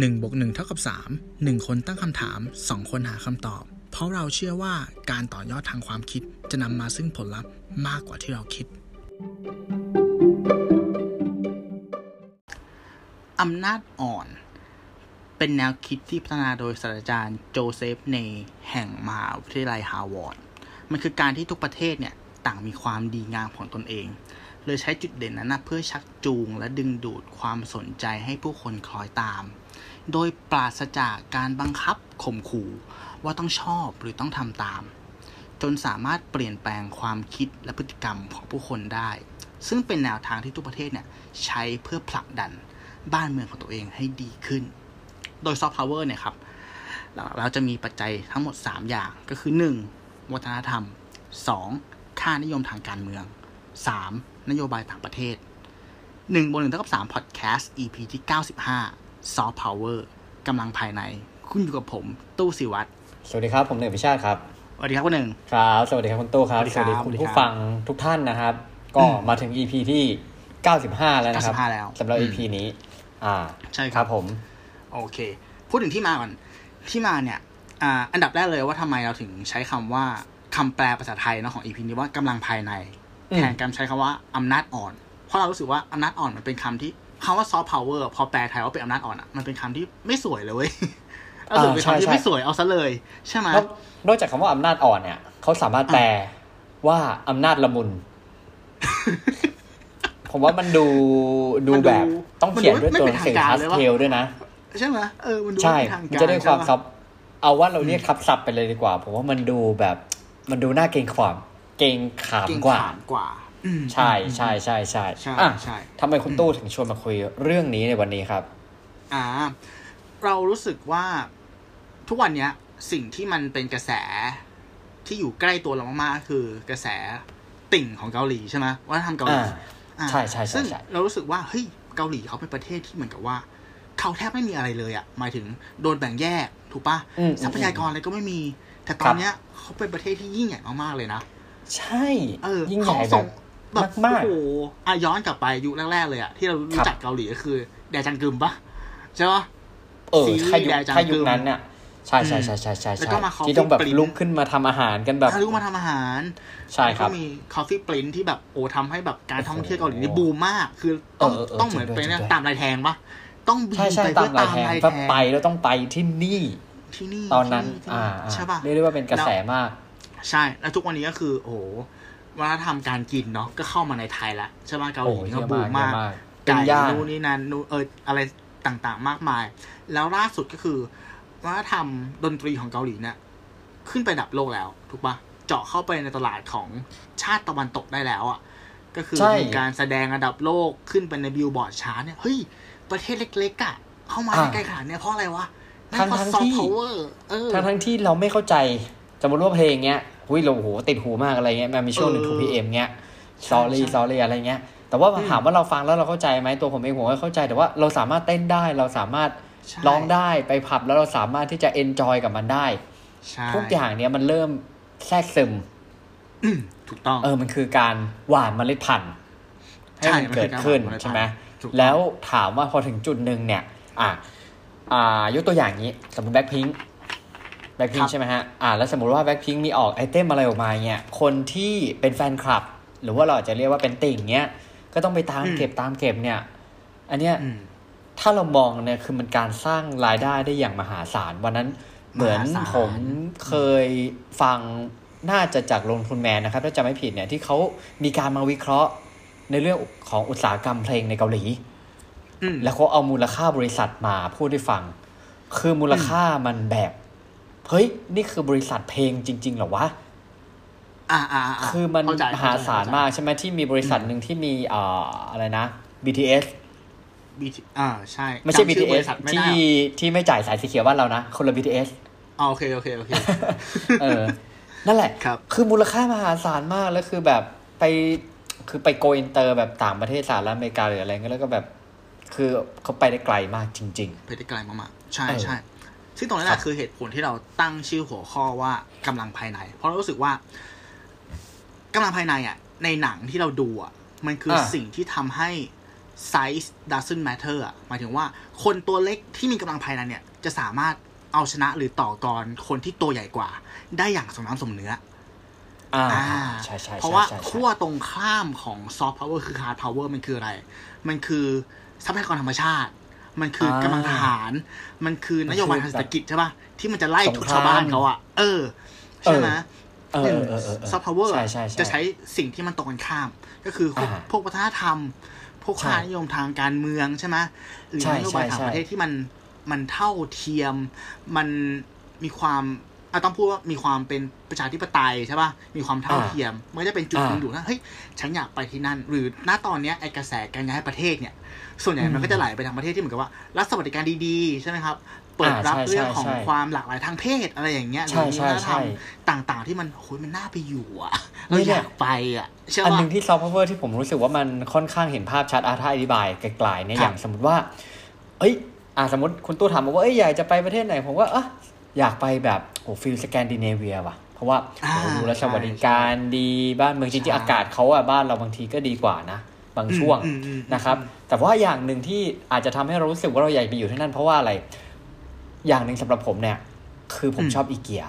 1บวก1เท่ากับ 3 1 คนตั้งคำถาม 2 คนหาคำตอบ เพราะเราเชื่อว่าการต่อยอดทางความคิดจะนำมาซึ่งผลลัพธ์มากกว่าที่เราคิด อำนาจอ่อน เป็นแนวคิดที่พัฒนาโดยศาสตราจารย์โจเซฟ ไนย์แห่งมหาวิทยาลัยฮาร์วาร์ดมันคือการที่ทุกประเทศเนี่ยต่างมีความดีงามของตนเองเลยใช้จุดเด่นนั้นนะเพื่อชักจูงและดึงดูดความสนใจให้ผู้คนคล้อยตาม โดยปราศจากการบังคับข่มขู่ว่าต้องชอบหรือต้องทำตาม จนสามารถเปลี่ยนแปลงความคิดและพฤติกรรมของผู้คนได้ ซึ่งเป็นแนวทางที่ทุกประเทศเนี่ยใช้เพื่อผลักดันบ้านเมืองของตัวเองให้ดีขึ้น โดยซอฟต์พาวเวอร์เนี่ยครับ เราจะมีปัจจัยทั้งหมด 3 อย่างก็คือ 1. วัฒนธรรม 2. ค่านิยมทางการเมือง 3. นโยบายต่างประเทศ1บน1เท่ากับ3 Podcast EP ที่ 95 Soft Power กำลังภายใน คุณอยู่กับผมตู้สิวัตรสวัสดีครับ ผมหนึ่งพิชาติครับสวัสดีครับคุณหนึ่งครับ สวัสดีครับคุณตู้ครับสวัสดีครับคุณสวัสดีผู้ครับฟังทุกท่านนะครับ ก็มาถึง EP ที่ 95 แล้วนะครับ95แล้วสำหรับอืม EP นี้ อ่าใช่ครับครับผม โอเค พูดถึงที่มาก่อนที่มาเนี่ยอ่าอันดับแรกเลยว่าทำไมเราถึงใช้คำว่าคำแปลภาษาไทยเนาะของ EP นี้ว่ากำลังภายในอืมแทนการใช้คำว่าอำนาจอ่อน เพราะเรารู้สึกว่าอำนาจอ่อนมันเป็นคำที่ คำว่าซอฟต์พาวเวอร์พอแปลไทยว่าเป็นอำนาจอ่อนอะ มันเป็นคำที่ไม่สวยเลยเว้ยเออเป็นคำที่ไม่สวยเอาซะเลย ใช่ไหมนอกนอกจากคำว่าอำนาจอ่อนเนี่ยเขาสามารถแปลว่าอำนาจละมุน ผมว่ามันดูดูมันดูแบบต้องเขียนด้วยมันดูตัวไม่หนังเป็นสือทางการพาสเลยวะเทลด้วยนะ ใช่ไหมเออมันดูใช่ไม่เป็นทางมันการจะได้ความใช่ปะซับเอาว่าเราเรียกทับศัพท์ไปเลยดีกว่า ผมว่ามันดูแบบ มันดูน่าเกรงขามเกรงขามเก่งกว่าขามกว่าอืม ใช่ใช่ใช่ใช่ใช่อะใช่ทำไมคุณตู้ถึงชวนมาคุยเรื่องนี้ในวันนี้ครับ อ่า เรารู้สึกว่าทุกวันเนี้ย สิ่งที่มันเป็นกระแสที่อยู่ใกล้ตัวเรามากๆก็คือกระแสติ่งของเกาหลีใช่ไหมว่าทำเกาหลีอ่าอ่าใช่ใช่ใช่ซึ่งใช่เรารู้สึกว่าเฮ้ยเกาหลีเขาเป็นประเทศที่เหมือนกับว่าเขาแทบไม่มีอะไรเลยอะ่ะหมายถึงโดนแบ่งแยกถูกปะอืมทรัพยากรอะไรก็ไม่มี แต่ตอครันบเนี้ยเขาเป็นประเทศที่ยิ่งใหญ่มากๆเลยนะ ใช่ เออยิ่งใหเขาญ่แบส่บง แบบมากโอ้ๆโหอะย้อนกลับไปยุคแรกๆเลยอะที่เราครัรู้บจักเกาหลีก็คือ แดจังกึมปะใช่ปะเออซีรีส์ถ้ายุคแดจังถ้ายุกึคมนั้นเนี่ยใช่ใช่ใช่ใช่ใช่แล้วใช่ก็มา Coffee ที่ต้องแบบ Prince ลุกขึ้นมาทำอาหารกันแบบอะลูกมาทำอาหาร ใช่ครับแล้วก็มีคอฟฟี่ปรินที่แบบโอ้ทำให้แบบการท่องเที่ยวเกาหลีนี่บูมมาก คือต้องเออเออต้องเหมือนจริงด้วยเป็นจริงด้วยตามลายแทงปะต้องบินใช่ใช่ไปตาเพื่มอลายตามแทงลายแทถ้างไปแล้วต้องไปที่นี่ที่นี่ตอนนั้นที่อ่าที่อ่าใช่ปะเรียกได้ว่าเป็นกระแสมาก ใช่แล้วทุกวันนี้ก็คือ โอ้โห วัฒนธรรมการกินเนาะก็เข้ามาในไทยแล้วใช่ปะเกาหโอ้ลีเยก็อะบูมากมเยมาอะกมากไก่ปิ้งย่างนู่นนี่นั่นนู่นเอออะไรต่างๆ มากมาย แล้วล่าสุดก็คือวัฒนธรรมดนตรีของเกาหลีเนี่ยขึ้นไปดับโลกแล้ว ถูกปะเจาะเข้าไปในตลาดของชาติตะวันตกได้แล้วอะก็คือใช่มีการแสดงระดับโลกขึ้นไปในบิลบอร์ดชาร์ตเนี่ยเฮ้ยประเทศเล็กๆอะเข้ามาอ่าใกล้ขนาดเนี้ยเพราะอะไรวะทั้งเพราะทั้งซอฟที่ต์พาวเวอร์เออทั้งทั้งที่เราไม่เข้าใจสมมติว่าเพลงเนี้ย หุ้ยเราโอ้โหติดหูมากอะไรเงี้ยมันมีช่วงหนึ่งเออ 2PM เงี้ยใช่ sorry ใช่ sorry อะไรเงี้ย แต่ว่าอืมถามว่าเราฟังแล้วเราเข้าใจไหมตัวผมเองผมก็เข้าใจแต่ว่าเราสามารถเต้นได้เราสามารถใช่ร้องได้ไปผับแล้วเราสามารถที่จะ enjoy กับมันได้ใช่ทุกอย่างเนี้ยมันเริ่มแทรกซึมอืมถูกต้อง เออมันคือการหว่านเมล็ดพันธุ์ให้ใช่มันมันคือเกิดขึ้นการหว่านเมล็ดพันธุ์ใช่ไหมถูกต้องแล้วถามว่าพอถึงจุดหนึ่งเนี่ย อะอ่ายกตัวอย่างนี้ สมมติ BLACKPINK BLACKPINK ใช่ไหมฮะ อ่า แล้วสมมติว่าแบ็คพิงมีออก item อะไรออกมาเนี่ย คนที่เป็นแฟนคลับ หรือว่าเราอาจจะเรียกว่าเป็นติ่งเนี้ย ก็ต้องไปตามเก็บตามเก็บเนี่ย อันเนี้ยอืมถ้าเรามองเนี่ย คือมันการสร้างรายได้ได้อย่างมหาศาล วันนั้นเหมือนมหาศาลผมเคยฟังน่าจะจากลงทุนแมนนะครับ ถ้าจำไม่ผิดเนี่ย ที่เขามีการมาวิเคราะห์ในเรื่องของอุตสาหกรรมเพลงในเกาหลีอืมแล้วเขาเอามูลค่าบริษัทมาพูดให้ฟัง คือมูลค่ามันแบบ เฮ้ย นี่คือบริษัทเพลงจริง ๆ เหรอวะอ่าอ่าาคือมันเข้ใจมหาศาลมากใช่ไหมที่มีบริษัทหนึ่งที่มีเอ่ออะไรนะ BTS บีอ่าใช่ไม่ใช่จำชื่อบ BTS ริษัทไม่ได้ที่ที่ไม่จ่ายสายสีเขียวบ้านเรานะ คนละ BTS อ๋อโอเคโอเคโอเคเออนั่นแหละครับคือมูลค่ามหาศาลมากแล้วคือแบบไปคือไป go inter แบบต่างประเทศสหรัฐอเมริกาหรืออะไรเงี้ยแล้วก็แบบ คือเขาไปได้ไกลมากจริงไปได้ไกลมากๆใช่เออใช่ ซึ่งตรงนี้แหละครับคือเหตุผลที่เราตั้งชื่อหัวข้อว่ากำลังภายใน เพราะเรารู้สึกว่ากำลังภายในอะ ในหนังที่เราดูอะ มันคืออาสิ่งที่ทำให้ size doesn't matter อะหมายถึงว่า คนตัวเล็กที่มีกำลังภายในเนี่ย จะสามารถเอาชนะหรือต่อกรคนที่ตัวใหญ่กว่า ได้อย่างสมน้ำสมเนื้ออ่าอ่าใช่ใช่เพราะว่าใช่ใช่ขั้วตรงข้ามของซอฟต์พาวเวอร์คือ hard power มันคืออะไร มันคือทรัพยากรธรรมชาติ มันคืออากำลังทหาร มันคือนโยบายทางเศรษฐกิจใช่ป่ะที่มันจะไล่ทุบชาวบ้านเขาอะเออใช่ไหมเออเออเออเออซอฟต์พาวเวอร์ใช่ใช่ใช่จะใช้สิ่งที่มันตรงกันข้าม ก็คือพวกอ่าพวกวัฒนธรรม พวกใช่ค่านิยมทางการเมืองใช่ไหมหรือใช่นโยบายใช่ต่างใช่ประเทศที่มันมันเท่าเทียมมันมีความ อะต้องพูดว่ามีความเป็นประชาธิปไตยใช่ป่ะ มีความเท่าเทียม มันจะเป็นจุดอ่าดึงดูดนะเฮ้ย ฉันอยากไปที่นั่น หรือณตอนเนี้ยไอกระแสการย้ายประเทศเนี่ย ส่วนใหญ่มันก็จะไหลไปทางประเทศที่เหมือนกับว่ารัฐสวัสดิการดีๆ ใช่ไหมครับ เปิดรับอ่าใช่เรื่องของใช่ความหลากหลายทางเพศอะไรอย่างเงี้ยหรืใช่อใช่วัฒนธรรมใช่ต่างๆ ที่มันโอ้ยมันน่าไปอยู่อะนี่เราเนี่อยยากไปอะใช่อันป่ะหนึ่งที่ซอฟต์พาวเวอร์ที่ผมรู้สึกว่ามันค่อนข้างเห็นภาพชัดอาถ้าอธิบายไกลๆเนี่ยครับอย่างสมมติว่า เอ้ยอ่าสมมติคุณตู้ถามมาว่าเอ้ยอยากจะไปประเทศไหนผมว่าอะ อยากไปแบบโอ้ feel สแกนดิเนเวียว่ะ เพราะว่าอ่าโอ้ดูแลวสวัสดิการดีบ้านเมืองจริงใช่ๆอากาศเขาอะบ้านเราบางทีก็ดีกว่านะ บางช่วงอืมอืมอืมนะครับ แต่ว่าอย่างหนึ่งที่อาจจะทำให้เรารู้สึกว่าเราอยากไปอยู่ที่นั่นเพราะว่าอะไร อย่างหนึ่งสำหรับผมเนี่ย คือผมอืมชอบอีเกีย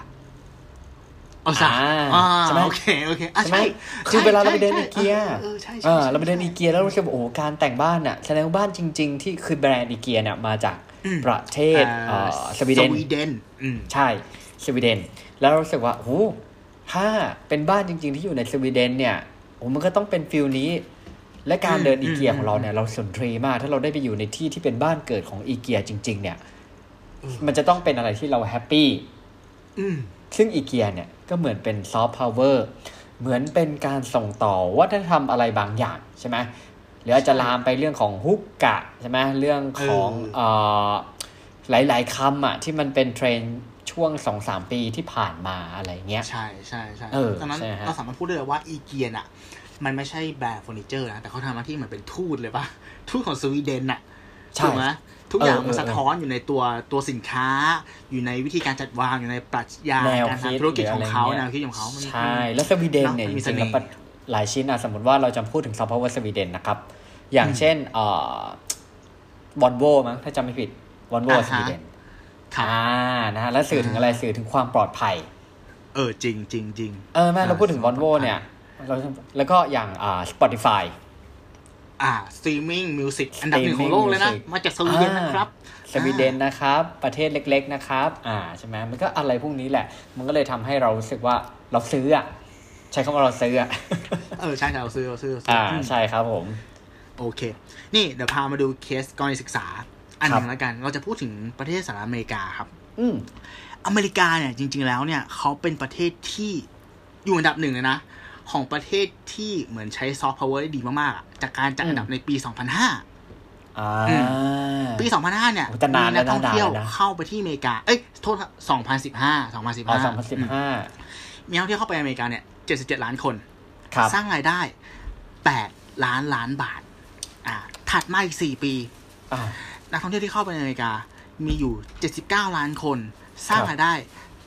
เอาซะอ่าอ่าใช่ไหมโอเคโอเคอะใช่ไหมใช่คือเวลาเราไปเดินใช่อีเกียเออใช่ใช่เออใช่เราไปเดินใช่อีเกียแล้วรู้สึกว่าโอ้โหการแต่งบ้านน่ะแสดงว่าบ้านจริง ๆ ที่คือแบรนด์อีเกียเนี่ยมาจากอืม ประเทศเอ่อสวีเดนสวีเดนอืมใช่สวีเดน แล้วเรารู้สึกว่าโอ้โหถ้าเป็นบ้านจริง ๆ ที่อยู่ในสวีเดนเนี่ยโอ้มันก็ต้องเป็น feel นี้ และการเดินอีเกียของเราเนี่ย เราสุนทรีย์มาก ถ้าเราได้ไปอยู่ในที่ที่เป็นบ้านเกิดของอีเกียจริง ๆ เนี่ย มันจะต้องเป็นอะไรที่เรา happy อืมซึ่งอีเกียเนี่ยก็เหมือนเป็นซอฟต์พาวเวอร์เหมือนเป็นการส่งต่อวัฒนธรรมอะไรบางอย่างใช่ไหม หรืออาจจะลามไปเรื่องของ hygge ใช่ไหมเรื่องของเอ่อหลาย ๆคำอะที่มันเป็นเทรนด์ช่วงสองสามปีที่ผ่านมาอะไรเงี้ย ใช่ใช่ใช่เออดังนั้นใช่ฮะเราสามารถพูดได้เลยว่าอีเกียน่ะ มันไม่ใช่แบรนด์เฟอร์นิเจอร์นะ แต่เขาทำหน้าที่เหมือนเป็นทูตเลยปะทูตของสวีเดนน่ะใช่ถูกไหมทุกอย่างเออมันเออสะท้อนอยู่ในตัวตัวสินค้า อยู่ในวิธีการจัดวางอยู่ในปรัชญาแนวการคิดทำธุรกิจของเขาหรือแนอะไรวเงี้ยคิดของเขามันใช่ แล้วสวีเดนเนี่ยมัจมีริเสงๆน่แล้วห์ปะหลายชิ้นอะสมมติว่าเราจะพูดถึงซอฟต์พาวเวอร์สวีเดนนะครับ อย่างเช่นเอ่อวอลโวมั้งถ้าจำไม่ผิดวอลโวอ่าสฮะวีเดนครับอ่านะฮะแล้วสื่อถึงอะไรสื่อถึงความปลอดภัย เออจริงจริงจริงเออแม่อ่าเราพูดถึงสวอองลปโวลอดภัยเนี่ยเราแล้วก็อย่างอ่า Spotify อ่า streaming music อันดับหนึ่งของโลกเลยนะ Streaming music มาจากสวีเดนนะครับสวีเดนนะครับ ประเทศเล็ก ๆนะครับ อ่าใช่ไหมมันก็อะไรพวกนี้แหละ มันก็เลยทำให้เรารู้สึกว่าเราซื้ออะใช้คำว่าเราซื้ออะเออใช่ใช่เราซื้อเราซื้อเราซื้อ่าอืมใช่ครับผม โอเค นี่เดี๋ยวพามาดูเคสกรณีศึกษา อันหครันึ่บงแล้วกัน เราจะพูดถึงประเทศสหรัฐอเมริกาครับ อืมอเมริกาเนี่ยจริง ๆ แล้วเนี่ยเขาเป็นประเทศที่อยู่อันดับหนึ่งเลยนะ ของประเทศที่เหมือนใช้ซอฟต์พาวเวอร์ได้ดีมากๆอะจากการจัดอันดับในปี 2005อ่าอืปี 2005 เนี่ยโอ้แต่นานมีแล้นัวกท่องเที่ยวนานแล้วนะเข้าไปที่อเมริกา เอ้ย โทษ 2015อ๋อสองพัน2015สิบห้ามีนักท่องเที่ยวเข้าไปอเมริกาเนี่ย 77 ล้านคนครับสร้างรายได้ 8 ล้านล้านบาท อ่าถัดมาอีก4ปีอ่านักท่องเที่ยวที่เข้าไปในอเมริกา มีอยู่79ล้านคน สร้างครับรายได้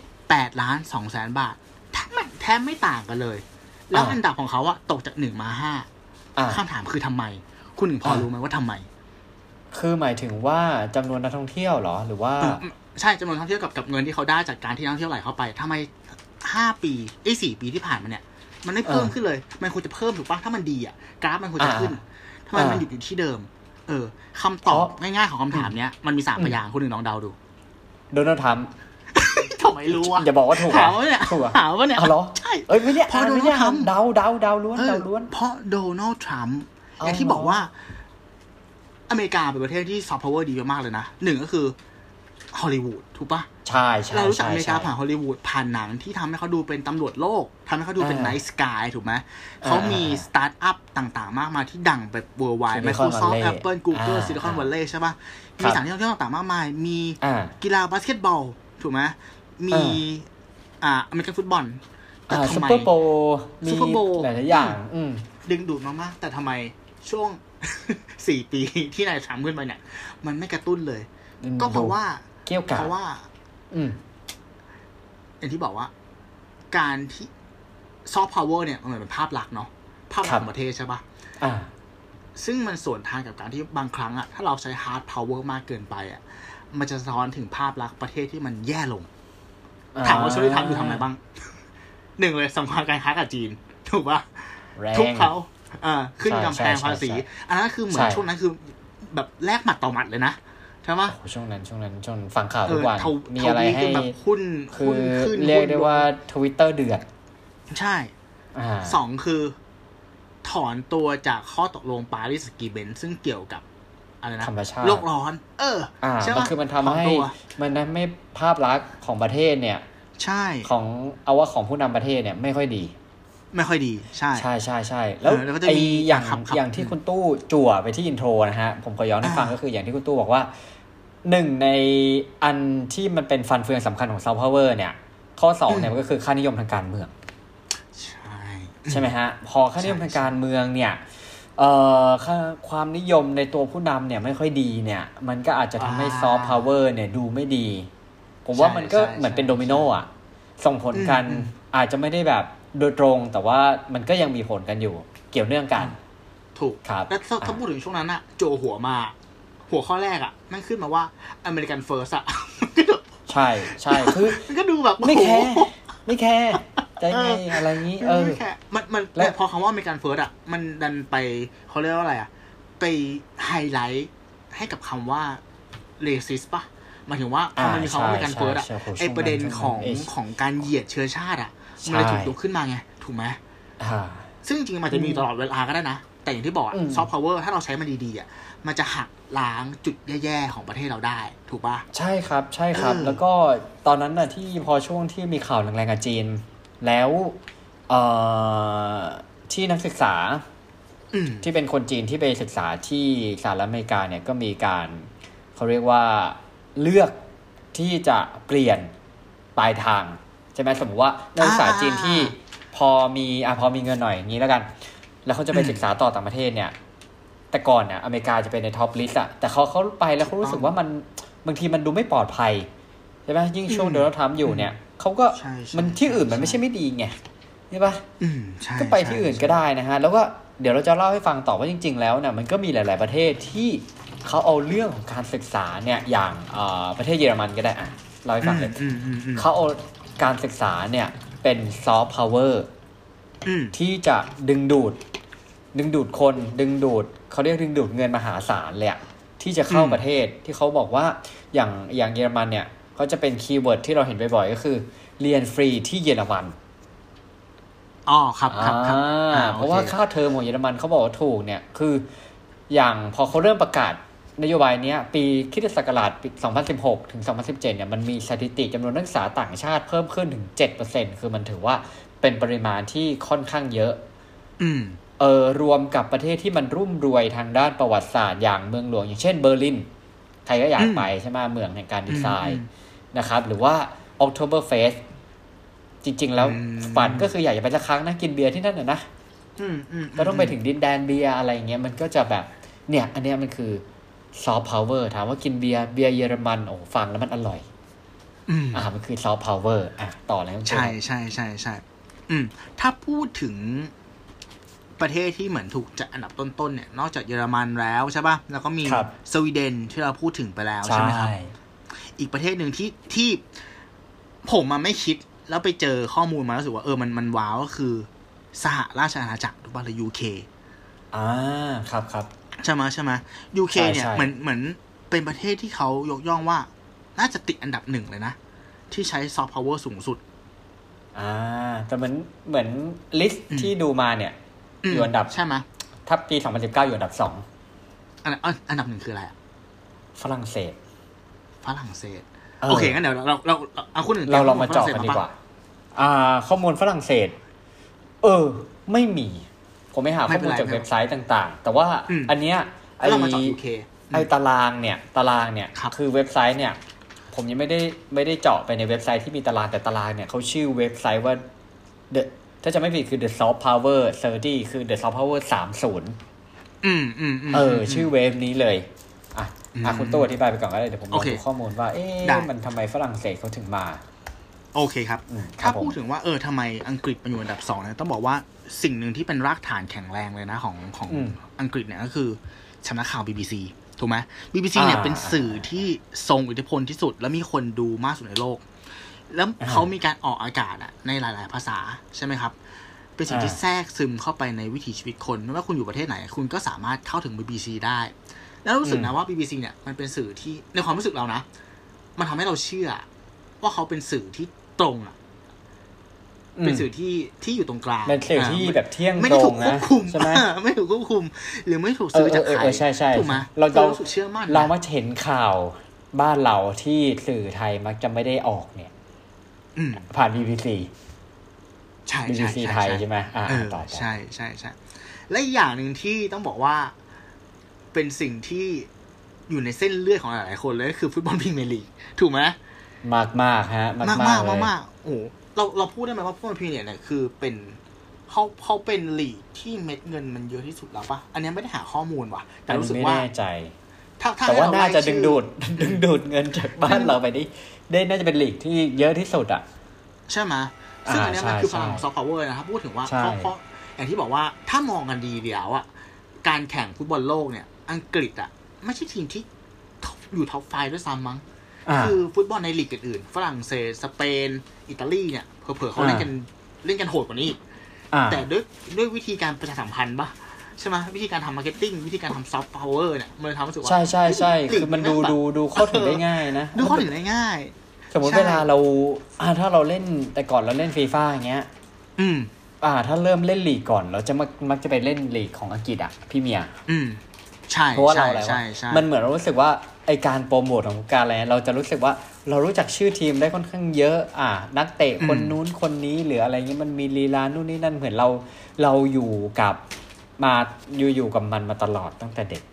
8ล้าน2แสนบาทแทบไม่แทบไม่ต่างกันเลย แล้วอ่าอันดับของเขาอะตกจากหนึ่งมาห้าอ่าคำถามคือทำไม คุณหนึ่งพออ่ารู้รู้ไหมว่าทำไม คือหมายถึงว่าจำนวนนักท่องเที่ยวเหรอ หรือว่าเออใช่จำนวนนักท่องเที่ยวกับกับเงินที่เขาได้จากการที่นักท่องเที่ยวไหลเข้าไปทำไมห้าปีไอ้สี่ปีที่ผ่านมาเนี่ย มันไม่เพิ่มเออขึ้นเลย มันควรจะเพิ่มถูกปะถ้ามันดีอะกราฟมันควรจะอ่าขึ้น ทำไมมันอ่าหยุดอยู่ที่เดิม เออคำตอบเพราะง่ายๆของคำถามเนี้ยมันมีสามอืมพยางค์คุณหนึ่งลองเดาดูโดนัลด์ทรัมป์ทำไมรู้อะอย่าบอกว่าถูกหาอะว่าเนี่ยถูกอะหาว่าเนี่ยเอาเหรอใช่เอ้ยไม่เนี่ยเพราะอ่านไม่โดนัลด์เนี่ยทรัมป์เดาเดาเดาล้วนเออเดาล้วน เพราะโดนัลด์ทรัมป์เอาอย่างที่เหรอบอกว่า อเมริกาเป็นประเทศที่ซอฟต์พาวเวอร์ดีมากๆเลยนะหนึ่งก็คือ ฮอลลีวูดถูกปะใช่ใช่เรารู้จักใช่อเมริกาใช่ผ่านฮอลลีวูดผ่านหนังที่ทำให้เขาดูเป็นตำรวจโลกทำให้เขาดูเป็นอ่าไนท์สกายถูกไหมเขามีอ่าสตาร์ทอัพต่างๆ มากมายที่ดังแบบ worldwide Silicon ไมโครซอฟท์ Valley แอปเปิลกูเกิลอ่าซิลิคอนวัลเลย์ใช่ปะครัมีบสถานที่ท่องเที่ยวต่างๆมากมาย มีอ่ากีฬาบาสเกตบอลถูกไหมมีอ่าอเมริกันฟุตบอลแต่อ่าทำซุปไมเปอร์โบมี Super Bowl หลายๆอย่างอืมดึงดูดมากๆแต่ทำไมช่วงสี่ปีที่นายทรัมป์ขึ้นไปเนี่ย มันไม่กระตุ้นเลย ก็เพราะว่า เกี่ยวกับเพราะว่า อืมอย่างที่บอกว่า การที่ซอฟต์พาวเวอร์เนี่ยมันเหมือนเป็นภาพลักษณ์เนาะภาพลักษณ์ของประเทศใช่ปะอ่าซึ่งมันส่วนทางกับการที่บางครั้งอะถ้าเราใช้ hard power มากเกินไปอะมันจะสะท้อนถึงภาพลักษณ์ประเทศที่มันแย่ลง ถามว่าช่วยทำอยู่ทำอะไรบ้าง หนึ่งเลยสงครามการค้ากับจีน ถูกปะแรงทุบเขาเอ่าขึ้นใช่กำแพงใช่ภาษีใช่อันนั้นคือเหมือนใช่ช่วงนั้นคือ แบบแลกหมัดต่อหมัดเลยนะใช่ปะโอ้โหช่วงนั้นช่วงนั้นช่วงฟังข่าวเอทุกอวันเท่ามีเท่าอะไรนี้ให้คือแบบหุ้นคือหุ้นขึ้นเรียกหุ้นได้ลงว่าทวิตเตอร์เดือด ใช่อ่าสองคือ ถอนตัวจากข้อตกลงปารีสสกีเบนซึ่งเกี่ยวกับอะไรนะธรรมชาติโลกร้อน เอออ่าใช่มันปะคือมันถอทำให้ตัวมันทำให้ภาพลักษณ์ของประเทศเนี่ย ใช่ของเอาว่าของผู้นำประเทศเนี่ยไม่ค่อยดี ไม่ค่อยดี ใช่ ใช่ใช่ใช่แล้วเออแล้วก็จะไอมีอย่างครับครับอย่างที่คุณตู้จั่วไปที่ intro นะฮะผมขอย้อนให้ฟังอ่าก็คืออย่างที่คุณตู้บอกว่า หนึ่งในอันที่มันเป็นฟันเฟืองสำคัญของซอฟต์พาวเวอร์เนี่ย ข้อสองเนี่ยมันก็คือค่านิยมทางการเมือง ใช่ใช่ไหมฮะ พอค่านิยมทางการเมืองเนี่ยเอ่อค่าความนิยมในตัวผู้นำเนี่ยไม่ค่อยดีเนี่ย มันก็อาจจะทำให้ซอฟต์พาวเวอร์เนี่ยดูไม่ดี ผมว่ามันก็เหมือนเป็นโดมิโนอะ ส่งผลกันอาจจะไม่ได้แบบโดยตรงแต่ว่ามันก็ยังมีผลกันอยู่ เกี่ยวเนื่องกัน ถูกครับแล้วถ้าถ้าอ่าพูดถึงช่วงนั้นอะจั่วหัวมา หัวข้อแรกอะมันขึ้นมาว่า American First อะมันก็แบบใช่ใช่คือมันก็ดูแบบไม่ care โอ้โหไม่ care จะยังไงอะไรงี้เออไม่ care มันมันและแต่พอคำว่า American First อะมันดันไปเขาเรียกว่าอะไรอะไปไฮไลท์ให้กับคำว่า racist ปะหมายถึงว่าพอมันมีคำว่า American First อะใช่ใช่ใช่ไอประเด็นของช่วงนั้นของการเหยียดเชื้อชาติอะมันเลยใช่ถูกยกขึ้นมาไง ถูกไหมอ่าซึ่งจริงๆมันจะมีตลอดเวลาก็ได้นะ แต่อย่างที่บอกอืมซอฟต์พาวเวอร์ถ้าเราใช้มันดีๆอะ มันจะหักล้างจุดแย่ๆของประเทศเราได้ ถูกปะใช่ครับใช่ครับเออแล้วก็ตอนนั้นน่ะที่พอช่วงที่มีข่าวแรงๆกับจีน แล้วเอ่อที่นักศึกษาอืมที่เป็นคนจีนที่ไปศึกษาที่สหรัฐอเมริกาเนี่ยก็มีการเขาเรียกว่าเลือกที่จะเปลี่ยนปลายทางใช่ไหมสมมติว่านักศึกษาอ่าจีนที่พอมีอะพอมีเงินหน่อยอย่างนี้แล้วกัน แล้วเขาจะไปอืมศึกษาต่อต่างประเทศเนี่ย แต่ก่อนเนี่ยอเมริกาจะเป็นใน top list อะแต่เขาเขาไปแล้วเขารู้สึกว่ามันบางทีมันดูไม่ปลอดภัยใช่ไหมยิ่งช่วงอืมโดนัลด์ทรัมป์อยู่เนี่ยเขาก็ใช่ใช่มันที่อื่นมันใช่ไม่ใช่ไม่ดีไงใช่ปะอืมใช่ก็ไปที่อื่นก็ได้นะฮะ แล้วก็เดี๋ยวเราจะเล่าให้ฟังต่อว่าจริง ๆ แล้วเนี่ยมันก็มีหลาย ๆประเทศที่เขาเอาเรื่องของการศึกษาเนี่ยอย่างเอ่อประเทศเยอรมันก็ได้อะเล่าให้ฟังเลยอืมอืมอืมเขาเอาการศึกษาเนี่ยเป็นซอฟต์พาวเวอร์อืมที่จะดึงดูด ดึงดูดคนดึงดูดเขาเรียกดึงดูดเงินมหาศาลเลยอะที่จะเข้าอืมประเทศที่เขาบอกว่าอย่างอย่างเยอรมันเนี่ยเขาจะเป็น keyword ที่เราเห็นบ่อยๆก็คือ เรียนฟรีที่เยอรมันอ๋อครับครับครับอ่าอ่เพราะว่าโอคค่าเทอมของเยอรมันเขาบอกว่าถูกเนี่ยคือ อย่างพอเขาเริ่มประกาศนโยบายเนี้ยปีคริสตศักราชปี 2016 ถึง 2017 เนี่ยมันมีสถิติจำนวนนักศึกษาต่างชาติเพิ่มขึ้นถึง 7%คือมันถือว่าเป็นปริมาณที่ค่อนข้างเยอะ อืม เออรวมกับประเทศที่มันรุ่มรวยทางด้านประวัติศาสตร์อย่างเมืองหลวง อย่างเช่นเบอร์ลินใครก็อยากอืมไปใช่ไหมเมืองแห่งการดีไซน์อืมนะครับ หรือว่า Oktoberfest จริง ๆ แล้วอืมฝันก็คืออยากจะไปสักครั้งนะกินเบียร์ที่นั่นน่ะนะอืมอืมก็ต้องไปถึงดินแดนเบียร์อะไรอย่างเงี้ยมันก็จะแบบ เนี่ย อันเนี้ยมันคือ soft power ถามว่ากินเบียร์เบียร์เยอรมันโอ้ฟังแล้วมันอร่อยอืมอ่ามันคือ soft power อะต่อเลยครับใช่ใช่ใช่ใช่อืมถ้าพูดถึง ประเทศที่เหมือนถูกจัดอันดับต้นๆเนี่ย นอกจากเยอรมันแล้วใช่ป่ะ แล้วก็มีครับสวีเดนที่เราพูดถึงไปแล้วใช่ใช่ไหมครับ อีกประเทศหนึ่งที่ที่ผมมาไม่คิดแล้วไปเจอข้อมูลมาแล้วรู้สึกว่าเออมันมันว้าวก็คือ สหราชอาณาจักรถูกป่ะหรือ UK อ่าครับครับใช่ไหมยใช่ไหม UK ใช่เนี่ยใช่เหมือนเหมือนเป็นประเทศที่เขายกย่องว่า น่าจะติดอันดับหนึ่งเลยนะ ที่ใช้ soft power สูงสุด อ่า แต่เหมือนเหมือน list อืมที่ดูมาเนี่ยม อยู่อันดับใช่ไหมยถ้าปี2019อยู่อันดับสองอันดับเอ้ยอันดับหนึ่งคืออะไรอะฝรั่งเศส ฝรั่งเศสเออโอเคงั้นเดี๋ยวเราเราเราเราเอาคนอื่นเราลองตมาฝเจาะศกันฝดีรั่งเศสกว่า อ่า ข้อมูลฝรั่งเศส เออ ไม่มี ผมไม่หาข้อมูลจากเว็บไซต์ต่าง ๆ แต่ว่าอืมอันเนี้ยไอแล้วเรามาเจาะยูเคไอตารางเนี่ย ตารางเนี่ยครับคือเว็บไซต์เนี่ย ผมยังไม่ได้ไม่ได้เจาะไปในเว็บไซต์ที่มีตารางแต่ตารางเนี่ยเขาชื่อเว็บไซต์ว่า The ถ้าจะไม่ผิดคือ The Soft Power 30 คือ The Soft Power 30อืมอืมอืมเออ ชื่อเวฟนี้เลย อะอืมอะคุณตู้อธิบายไปก่อนก็ได้เดี๋ยวผมลองโอเคดูข้อมูลว่า เอ๊ะได้มันทำไมฝรั่งเศสเขาถึงมา โอเคครับอืมครัถ้าบผมพูดถึงว่าเออทำไมอังกฤษมาอยู่อันดับสองเนี่ยต้องบอกว่าสิ่งหนึ่งที่เป็นรากฐานแข็งแรงเลยนะของของอืมอังกฤษเนี่ยก็คือสำนักข่าว BBC ถูกไหม BBC เนี่ยอ่าเป็นสื่อที่ทรงอิทธิพลที่สุด และมีคนดูมากสุดในโลก แล้วอ่าเขามีการออกอากาศอะในหลาย ๆ ภาษาใช่ไหมครับ เป็นสิ่งที่อ่าแทรกซึมเข้าไปในวิถีชีวิตคน ไม่ว่าคุณอยู่ประเทศไหน คุณก็สามารถเข้าถึง BBC ได้ แล้วรู้สึกนะว่า BBC เนี่ยมันเป็นสื่อที่ในความรู้สึกเรานะ มันทำให้เราเชื่อ ว่าเขาเป็นสื่อที่ตรงอะเป็นสื่อที่ที่อยู่ตรงกลางเป็นสื่อที่าแบบเที่ยงไม่ตได้รถูงกควนะบคุมใช่ไหมไม่ถูกควบคุม หรือไม่ถูกเอซื้ออจากเออใครเออใช่ใช่ถูกไหมเราเราเรารู้สึกเชื่อมั่นเรานะมาเห็นข่าวบ้านเราที่สื่อไทยมักจะไม่ได้ออกเนี่ยอืม ผ่าน BBC ใช่ใช่ BBC ใช่ไทยใช่ไหมอ่าเออต่อต่อใช่ใช่ใช่และอีกอย่างหนึ่งที่ต้องบอกว่าเป็นสิ่งที่อยู่ในเส้นเลือดของหลายๆคนเลยก็คือฟุตบอลพรีเมียร์ลีกถูกไหมมากมากๆฮะ มากมากมามากกเลมากยมากโอ้โหเราเราพูดได้ไหมว่าฟุตบอลพรีเมียร์เนี่ยคือเป็นเขาเขาเป็นลีกที่เม็ดเงินมันเยอะที่สุดแล้วปะอันเนี้ยไม่ได้หาข้อมูลว่ะ แต่อันรู้นี้สึกไม่ว่าแน่ใจถ้าถ้าแต่ว่าให้เรน่าจะไล่ดึงชื่อดูดดึงดูดเงินจากบ้านเราไปได้ ได้น่าจะเป็นลีกที่เยอะที่สุดอะ ใช่ไหมซึ่งอันเนี้ยมันใช่คือพลังใช่ของ soft power นะครับ พูดถึงว่าใช่เขาเขาอย่างที่บอกว่าถ้ามองกันดีเดียวอะการแข่งฟุตบอลโลกเนี่ย อังกฤษอะไม่ใช่ทีมที่ top อยู่ top five ด้วยซ้ำมั้งอ่าคือฟุตบอลในลีกอื่นๆฝรั่งเศสสเปน อิตาลีเนี่ยเผลอๆเขาเล่นกันเล่นกันโหดกว่านี้อีกอ่าแต่ด้วยด้วยวิธีการประชาสัมพันธ์ปะ ใช่ไหมวิธีการทำมาร์เก็ตติ้งวิธีการทำซอฟต์พาวเวอร์เนี่ยมันเลยทำให้รู้สึกว่าใช่ใช่ใช่ลีกคือมันดูแบบดูดูเข้าถึงได้ง่ายนะ ดูเข้าถึงได้ง่าย สมมติใช่เวลาเราอ่าถ้าเราเล่นแต่ก่อนเราเล่นฟีฟ่าอย่างเงี้ย อืม อ่า ถ้าเริ่มเล่นลีกก่อน เราจะมักมักจะไปเล่นลีกของอังกฤษอะพี่เมีย อืม ใช่เพราะว่าเราใช่อะไรใช่วะใช่มันเหมือนเรารู้สึกว่าไอการโปรโมทของการอะไรเราจะรู้สึกว่าเรารู้จักชื่อทีมได้ค่อนข้างเยอะ อ่า นักเตะคนนู้นคนนี้หรืออะไรเงี้ยมันมีลีลานู่นนี่นั่นเหมือนเราเราอยู่กับ มาอยู่อยู่กับมันมาตลอดตั้งแต่เด็ก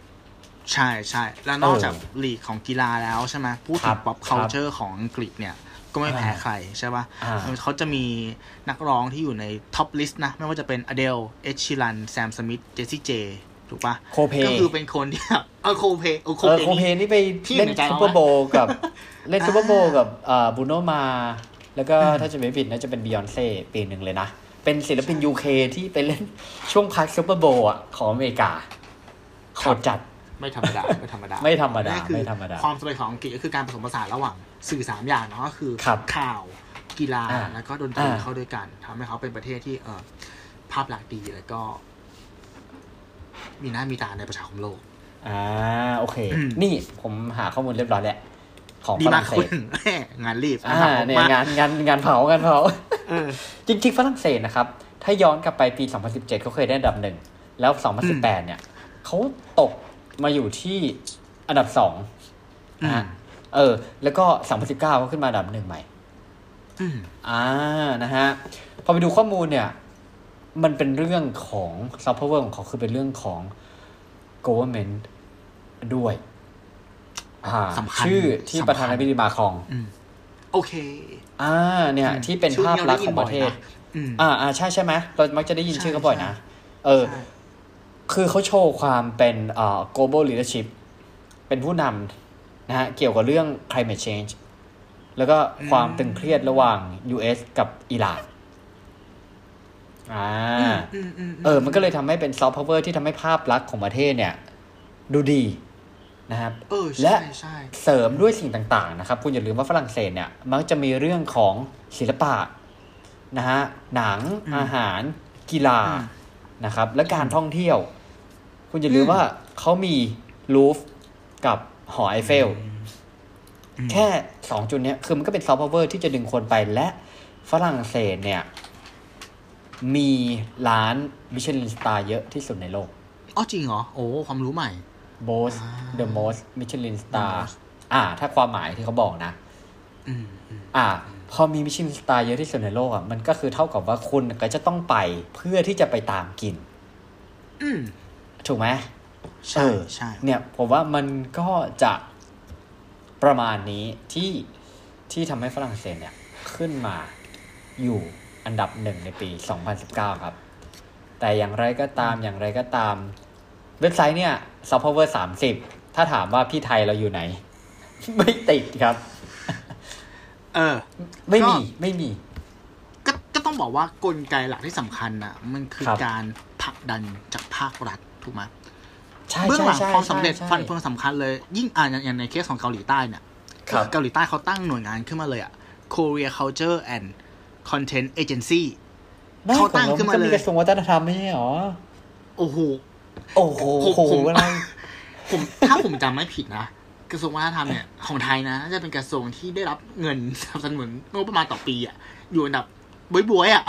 ใช่ใช่แล้วนอกเออจากลีกของกีฬาแล้วใช่ไหมพูดครัถึบง pop culture ของอังกฤษเนี่ยก็ไม่แพ้อ่าใครใช่ปะอ่า่ะเขาจะมีนักร้องที่อยู่ในท็อปลิสต์นะ ไม่ว่าจะเป็นอเดลเอชชิลันแซมสมิธเจสซี่เจ ถูกปะโคเพก็คือเป็นคนที่แบบเออโคเพเออโคเออเพโคเพนี่นี่ไปที่เล่นในใจเราซูเปอร์โบว์กับ เล่นอ่าซูเปอร์โบว์กับเอ่อบูโนมา แล้วก็อืมถ้าจะไม่ผิดน่าจะเป็นบิยอนเซ่ปีหนึ่งเลยนะ เป็นศิลปิน UK ที่ไปเล่นช่วงพักซูเปอร์โบวล์อะของอเมริกาโคตรจัดไม่ธรรมดาไม่ธรรมดา ไม่ธรรมดานั่นคือไม่ธรรมดา ความสำเร็จของอังกฤษก็คือการผสมผสานระหว่างสื่อสามอย่างเนาะก็คือครับข่าวกีฬาอ่าแล้วก็ดนตรีอ่าเข้าด้วยกันทำให้เขาเป็นประเทศที่เออภาพลักษณ์ดีแล้วก็ มีหน้ามีตาในประชาคมโลก อ่าโอเคอืมนี่ผมหาข้อมูลเรียบร้อยแล้ว ของดีฝมารั่กงเศคุสณงานรีบอ่าเนี่ยงานงานงานเผางานเผาเออจริงๆฝรั่งเศสนะครับ ถ้าย้อนกลับไปปี 2017เขาเคยได้อันดับหนึ่งแล้ว 2018 เนี่ยเขาตกมาอยู่ที่อันดับสองอืนะมฮะเออ แล้วก็ 2019เขาขึ้นมาอันดับหนึ่งใหม่อืมอ่านะฮะพอไปดูข้อมูลเนี่ย มันเป็นเรื่องของซัพพลายของเขาคือเป็นเรื่องของ government ด้วยอ่า สำคัญชื่อที่สำคัญประธานาธิบดีมาครองอืมโอเค อ่า เนี่ยอืมที่เป็นชื่อภาพนี้ลักษณ์ได้ขยิอนงประเทศบ่อยนะอืมอ่าอ่าใช่ใช่ไหมเรามักจะได้ยินใช่ชื่อเขาบ่อยนะใช่เออใช่คือเขาโชว์ความเป็นเอ่อ global leadership เป็นผู้นำนะฮะ เกี่ยวกับเรื่อง climate change แล้วก็ความตึงเครียดระหว่าง US กับอิหร่านอ่าอืมอืมเออ มันก็เลยทำให้เป็น soft power ที่ทำให้ภาพลักษณ์ของประเทศเนี่ย ดูดี นะครับเออและใช่ใช่เสริมด้วยสิ่งต่างๆนะครับ คุณอย่าลืมว่าฝรั่งเศสเนี่ย มักจะมีเรื่องของศิลปะนะฮะหนังอาหารกีฬานะครับ และการท่องเที่ยว คุณอย่าลืมว่าเขามีลูฟกับหอไอเฟล แค่สองจุดเนี้ยคือมันก็เป็น soft power ที่จะดึงคนไปและฝรั่งเศสเนี่ย มีร้านมิชลินสตาร์เยอะที่สุดในโลกอ๋อจริงเหรอ โอ้ ความรู้ใหม่ b o s อ่า The Most Michelin Star The most อ่า ถ้าความหมายที่เขาบอกนะอืมอืมอ่า พอมีมิชลินสตาร์เยอะที่สุดในโลกอะมันก็คือเท่ากับว่าคุณก็จะต้องไปเพื่อที่จะไปตามกินอืมถูกไหมใช่เออใช่เนี่ย ผมว่ามันก็จะประมาณนี้ที่ที่ทำให้ฝรั่งเศสเนี่ย ขึ้นมาอยู่อันดับหนึ่งในปี 2019 ครับ แต่อย่างไรก็ตามอย่างไรก็ตาม เว็บไซต์เนี่ย s o f t Power 30ถ้าถามว่าพี่ไทยเราอยู่ไหน ไม่ติดครับ เออ ไม่มีก็ไม่มี ก็ก็ต้องบอกว่ากลไกหลักที่สำคัญน่ะ มันคือครับการผลักดันจากภาครัฐถูกไหมใช่เบื้องใช่หลังใช่ความสำเร็จใช่ฟันเฟืองสำคัญเลย ยิ่งอ่าอย่างอย่างในเคสของเกาหลีใต้เนี่ยครับเกาหลีใต้เขาตั้งหน่วยงานขึ้นมาเลยอะ Korea Culture and Content Agency ไม่เขาตั้งของรขึ้นมาก็เลยมีกระทรวงวัฒนธรรมไม่ใช่หรอ โอ้โห โอ้โหผมโอ้โหผมอะไรผมถ้าผมจำไม่ผิดนะกระทรวงวัฒนธรรมเนี่ยของไทยนะน่าจะเป็นกระทรวงที่ได้รับเงินสนับสนุนงบประมาณต่อปีอะอยู่อันดับ บวยบวยๆอะ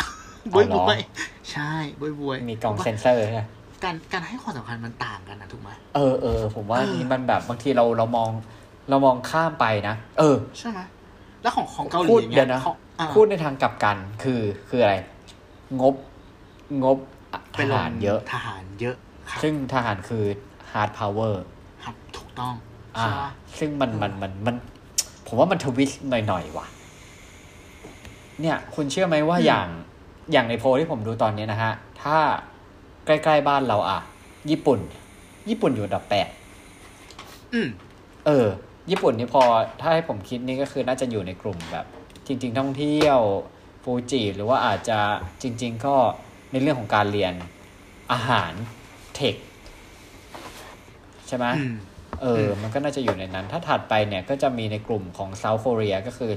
บวยบวยๆใช่บวยบวยๆมีกล่องเซ็นเซอร์ใช่ไหมการการให้ความสำคัญมันต่างกันนะถูกไหมเออเออผมว่าเออนี่มันแบบบางทีเราเรามองเรามองข้ามไปนะเออใช่ไหมแล้วของของเกาหลีพูดอย่างเดี๋เงี้ยวยนะเขาอ่าพูดในทางกลับกันคือคืออะไร งบงบทไปลงหารเยอะทหารเยอะครับ ซึ่งทหารคือ hard power ครับถูกต้องอ่าใช่ปะซึ่งมันมันมันมัน ผมว่ามันทวิสต์หน่อยๆว่ะ เนี่ย คุณเชื่อไหมว่าอย่างอย่างในโพลที่ผมดูตอนนี้นะฮะ ถ้าใกล้ๆบ้านเราอะ ญี่ปุ่น ญี่ปุ่นอยู่อันดับแปดอืมเออ ญี่ปุ่นนี่พอถ้าให้ผมคิดนี่ก็คือน่าจะอยู่ในกลุ่มแบบ จริง ๆ ท่องเที่ยวฟูจิหรือว่าอาจจะจริง ๆ ก็ในเรื่องของการเรียนอาหาร เทคใช่ไหมอืมเออ มันก็น่าจะอยู่ในนั้น ถ้าถัดไปเนี่ยก็จะมีในกลุ่มของเซาท์ k ค r e a ก็คือ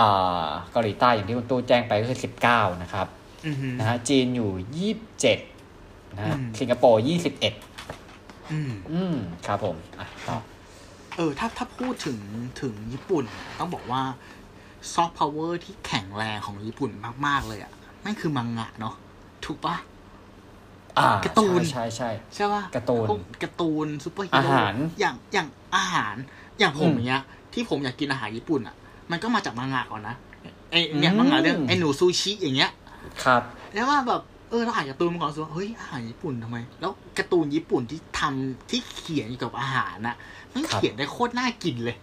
อ่าเกาหลีใต้อย่างที่คุณตู้แจ้งไปก็คือ19นะครับอืมนะฮะจีนอยู่27นะฮะอืมสิงคโปร์21อืมอืมครับผมอะต่อเออ ถ้าถ้าพูดถึงถึงญี่ปุ่น ต้องบอกว่าซอฟต์พาวเวอร์ที่แข็งแรงของญี่ปุ่นมาก ๆ เลยอะนั่นคือมังงะเนาะถูกปะอ่า การ์ตูนใช่ใช่ใช่ปะการ์ตูนพวการ์ตูนซูเปอร์ฮีอาหารอย่างอย่างอาหาร อย่างผมอืมอย่างเงี้ย ที่ผมอยากกินอาหารญี่ปุ่นอะ มันก็มาจากมังงะก่อนนะไอเนี่ยอืมมังงะเรื่องไอหนูซูชิอย่างเงี้ย ครับ แล้วว่าแบบเออเราอ่านการ์ตูนมาก่อนรู้สึกว่าเฮ้ยอาหารญี่ปุ่นทำไม แล้วการ์ตูนญี่ปุ่นที่ทำที่เขียนเกี่ยวกับอาหารน่ะมันครับเขียนได้โคตรน่ากินเลย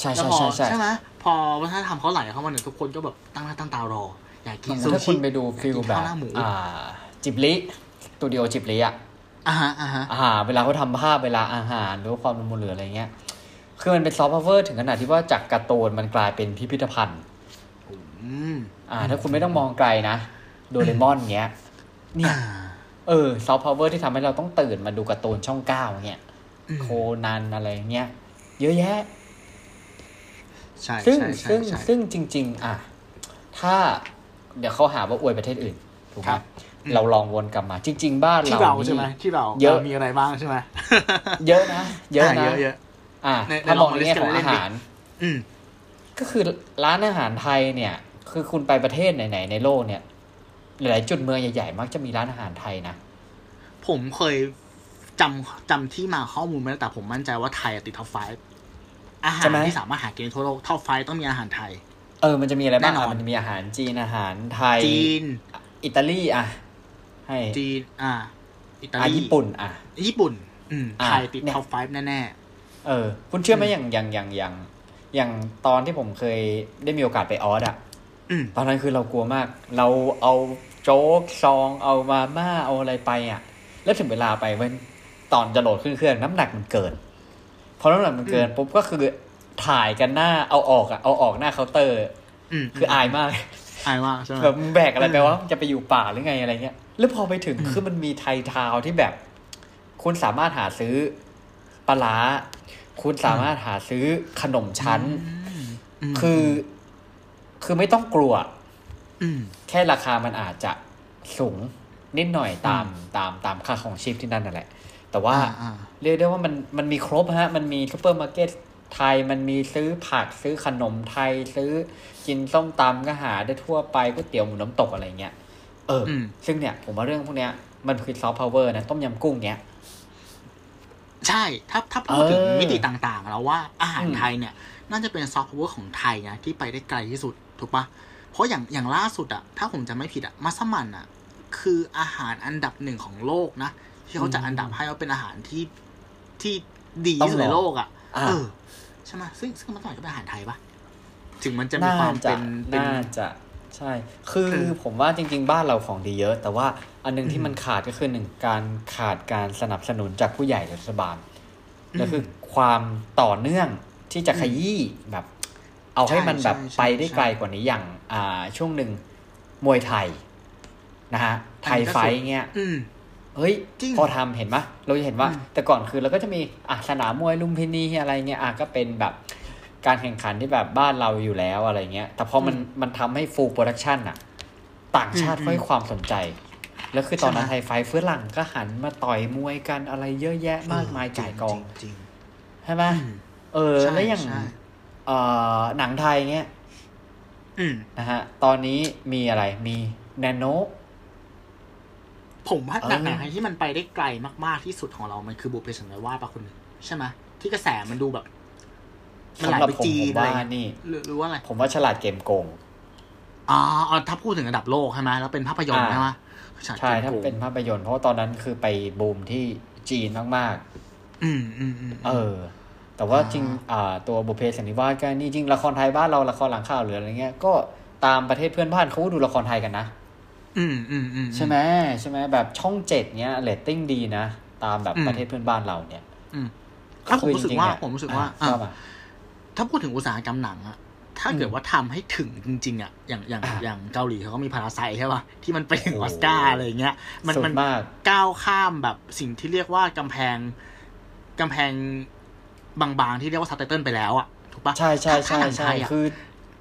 ใช่แล้วใช่พอใช่ใช่ใช่ไหมพอวัฒนธรรมเขาไหลเข้ามาเนี่ยทุกคนก็แบบตั้งหน้าตั้งตารอ อยากกินซูชิ ถ้าคุณไปดู feel อยากกินแบบข้าวหน้าหมูอ่าจิบลิส ตูดิโอจิบลิอะอ่าฮะอ่าฮะอ่าเวลาเขาทำภาพเวลาอาหารหรือว่าความละมุนเหลืออะไรเงี้ย คือมันเป็นซอฟต์พาวเวอร์ถึงขนาดที่ว่าจากการ์ตูนมันกลายเป็นพิพิธภัณฑ์อืมอ่า ถ้าคุณไม่ต้องมองไกลนะ โดเรมอนเงี้ย เนี่ยอ่าเออซอฟต์พาวเวอร์ที่ทำให้เราต้องตื่นมาดูการ์ตูนช่องเก้าเงี้ยอืมโคนันอะไรเงี้ย เยอะแยะใช่ซึ่งใช่ใช่ซึ่งใช่ซึ่งจริง ๆ อะ ถ้าเดี๋ยวเขาหาว่าอวยประเทศอื่นถูกไหมครับ เราลองวนกลับมาจริง ๆ บ้านที่เราเรานี่ใช่ไหมที่เราเยอะรามีอะไรบ้างใช่ไหมเยอะนะเยอะนะเยอะเยอะอะในถ้ามองในในแง่ของลองอา list กันเล่นๆดิหาร อืมก็คือร้านอาหารไทยเนี่ย คือคุณไปประเทศไหนๆในโลกเนี่ยหลายๆจุดเมืองใหญ่ๆมักจะมีร้านอาหารไทยนะ ผมเคยจำจำที่มาข้อมูลไม่ได้แต่ผมมั่นใจว่าไทยอะติด top five อาหารใช่ไหมที่สามารถหากินได้ทั่วโลก top five ต้องมีอาหารไทย เออมันจะมีอะไรบ้างแน่นอนอะมันจะมีอาหารจีนอาหารไทยจีน อิตาลีอะ ให้จีนอ่า อิตาลีอะญี่ปุ่น อะ ญี่ปุ่น อืมอะไทยติดเนี่ย top five แน่เออ คุณเชื่อไหมอย่างอย่างอย่างอย่างอย่างตอนที่ผมเคยได้มีโอกาสไปออสอะๆอืมตอนนั้นคือเรากลัวมาก เราเอาโจ๊กซองเอามาม่าเอาอะไรไปอะ แล้วถึงเวลาไปเว้นตอนจะโหลดขึ้นเครื่องน้ำหนักมันเกินพอน้ำหนักมันเกินปุ๊บก็คือถ่ายกันหน้าเอาออกอะเอาออกหน้าเคาน์เตอร์อืมคืออายมากอายมากใช่ไหมแบบมึงแบกอะไรไปเออวะมึงจะไปอยู่ป่าหรือไงอะไรเงี้ย แล้วพอไปถึงคือมันมีไทยทาวน์ที่แบบ คุณสามารถหาซื้อปลาร้าคุณสามารถหาซื้อขนมชั้นคือ คือไม่ต้องกลัวอืมแค่ราคามันอาจจะสูงนิดหน่อยตามอืมตามตามค่าของชีพที่นั่นนั่นแหละ แต่ว่าอ่าอ่าเรียกได้ว่ามันมันมีครบฮะ มันมีซูเปอร์มาร์เก็ตไทยมันมีซื้อผักซื้อขนมไทย ซื้อกินส้มตำก็หาได้ทั่วไปก๋วยเตี๋ยวหมูน้ำตกอะไรเงี้ย เอออืมซึ่งเนี่ย ผมว่าเรื่องพวกเนี้ย มันคือซอฟต์พาวเวอร์นะ ต้มยำกุ้งเนี้ย ใช่ ถ้าถ้าพูดถึงเออมิติต่างๆ แล้วว่าอาหารอืมไทยเนี่ย น่าจะเป็นซอฟต์พาวเวอร์ของไทยนะ ที่ไปได้ไกลที่สุด ถูกปะเพราะอย่างอย่างล่าสุดอะถ้าผมจะไม่ผิดอะมัสมั่นอะคืออาหารอันดับหนึ่งของโลกนะ ที่เขาจะอันดับให้ว่าเป็นอาหารที่ที่ดีที่สุดในโลกอะอ่าเออใช่ไหมซึ่งซึ่งมันต้องก็เป็นอาหารไทยปะถึงมันจะมีความจะเป็นเป็นน่าจะ ใช่ คือเออผมว่าจริง ๆ บ้านเราของดีเยอะ แต่ว่าอันหนึ่งที่มันขาดก็คือหนึ่งการขาดการสนับสนุนจากผู้ใหญ่รัฐบาลแล้วคือความต่อเนื่องที่จะขยี้แบบ เอาให้มันแบบใช่ใช่ไปได้ใช่ไกลกว่านี้อย่าง อ่า ช่วงหนึ่งมวยไทยนะฮะ Thai Fight อันนี้ก็สุดเงี้ยอืมเฮ้ยจริงพอทำเห็นปะเราจะเห็นว่าอืมแต่ก่อนคือเราก็จะมีอะสนามมวยลุมพินีอะไรเงี้ยอะก็เป็นแบบ การแข่งขันที่แบบบ้านเราอยู่แล้วอะไรเงี้ย แต่พอมันมันทำให้ full production อะต่างชาติก็ให้ความสนใจ แล้วคือตอนนั้นไทยไฟท์ฝรั่งก็หันมาต่อยมวยกันอะไรเยอะแยะมากมายจ่ายกองจริงใช่ไหมๆอืมเออใช่แล้วอย่างใช่เอ่อหนังไทยเงี้ยอืมนะฮะ ตอนนี้มีอะไรมีแนโนผมว่าเออหนังหนังไทยที่มันไปได้ไกลมาก ๆ ที่สุดของเรา มันคือบุพเพสันนิวาสปะคุณหนึ่งใช่ไหมที่กระแสมันดูแบบ มันไหลสำหรับไปผมจีผนมอะไรว่าเงี้ยนี่หรือหรือว่าอะไรผมว่าฉลาดเกมโกงอ๋ออ๋อถ้าพูดถึงระดับโลกใช่ไหมแล้วเป็นภาพยนตร์อ่าใช่ไหมใช่ถ้าเป็นภาพยนตร์เพราะว่าตอนนั้นคือไปบูมที่จีนมากอืมอืมอืมๆเออ แต่ว่าอ่าจริง อ่า ตัวบุพเพสันนิวาสก็นี่จริงละครไทยบ้านเราละครหลังข่าวหรืออะไรเงี้ยก็ตามประเทศเพื่อนบ้านเขาก็ดูละครไทยกันนะอืมอืมอืมใช่ไหมใช่ไหมแบบช่องเจ็ดเนี้ยเรตติ้งดีนะ ตามแบบอืมประเทศเพื่อนบ้านเราเนี่ย อืมแล้วผมรู้สึกว่าคือจงๆเนี่ยผมรู้สึกว่า ถ้าพูดถึงอุตสาหกรรมหนังอะถ้าเกิดว่าทำให้ถึงจริง ๆอะอย่างอย่างอะอย่างเกาหลีเขาก็มีพาราไซใช่ป่ะที่มันไปถึงโอ้อโหอสการ์อะไรอย่างเงี้ย มันสุดมันมากก้าวข้ามแบบสิ่งที่เรียกว่ากำแพงกำแพงบางๆที่เรียกว่าซับไตเติลไปแล้วอะถูกปะใช่ใช่ใช่ถ้าหนังใช่ไทยอะคือ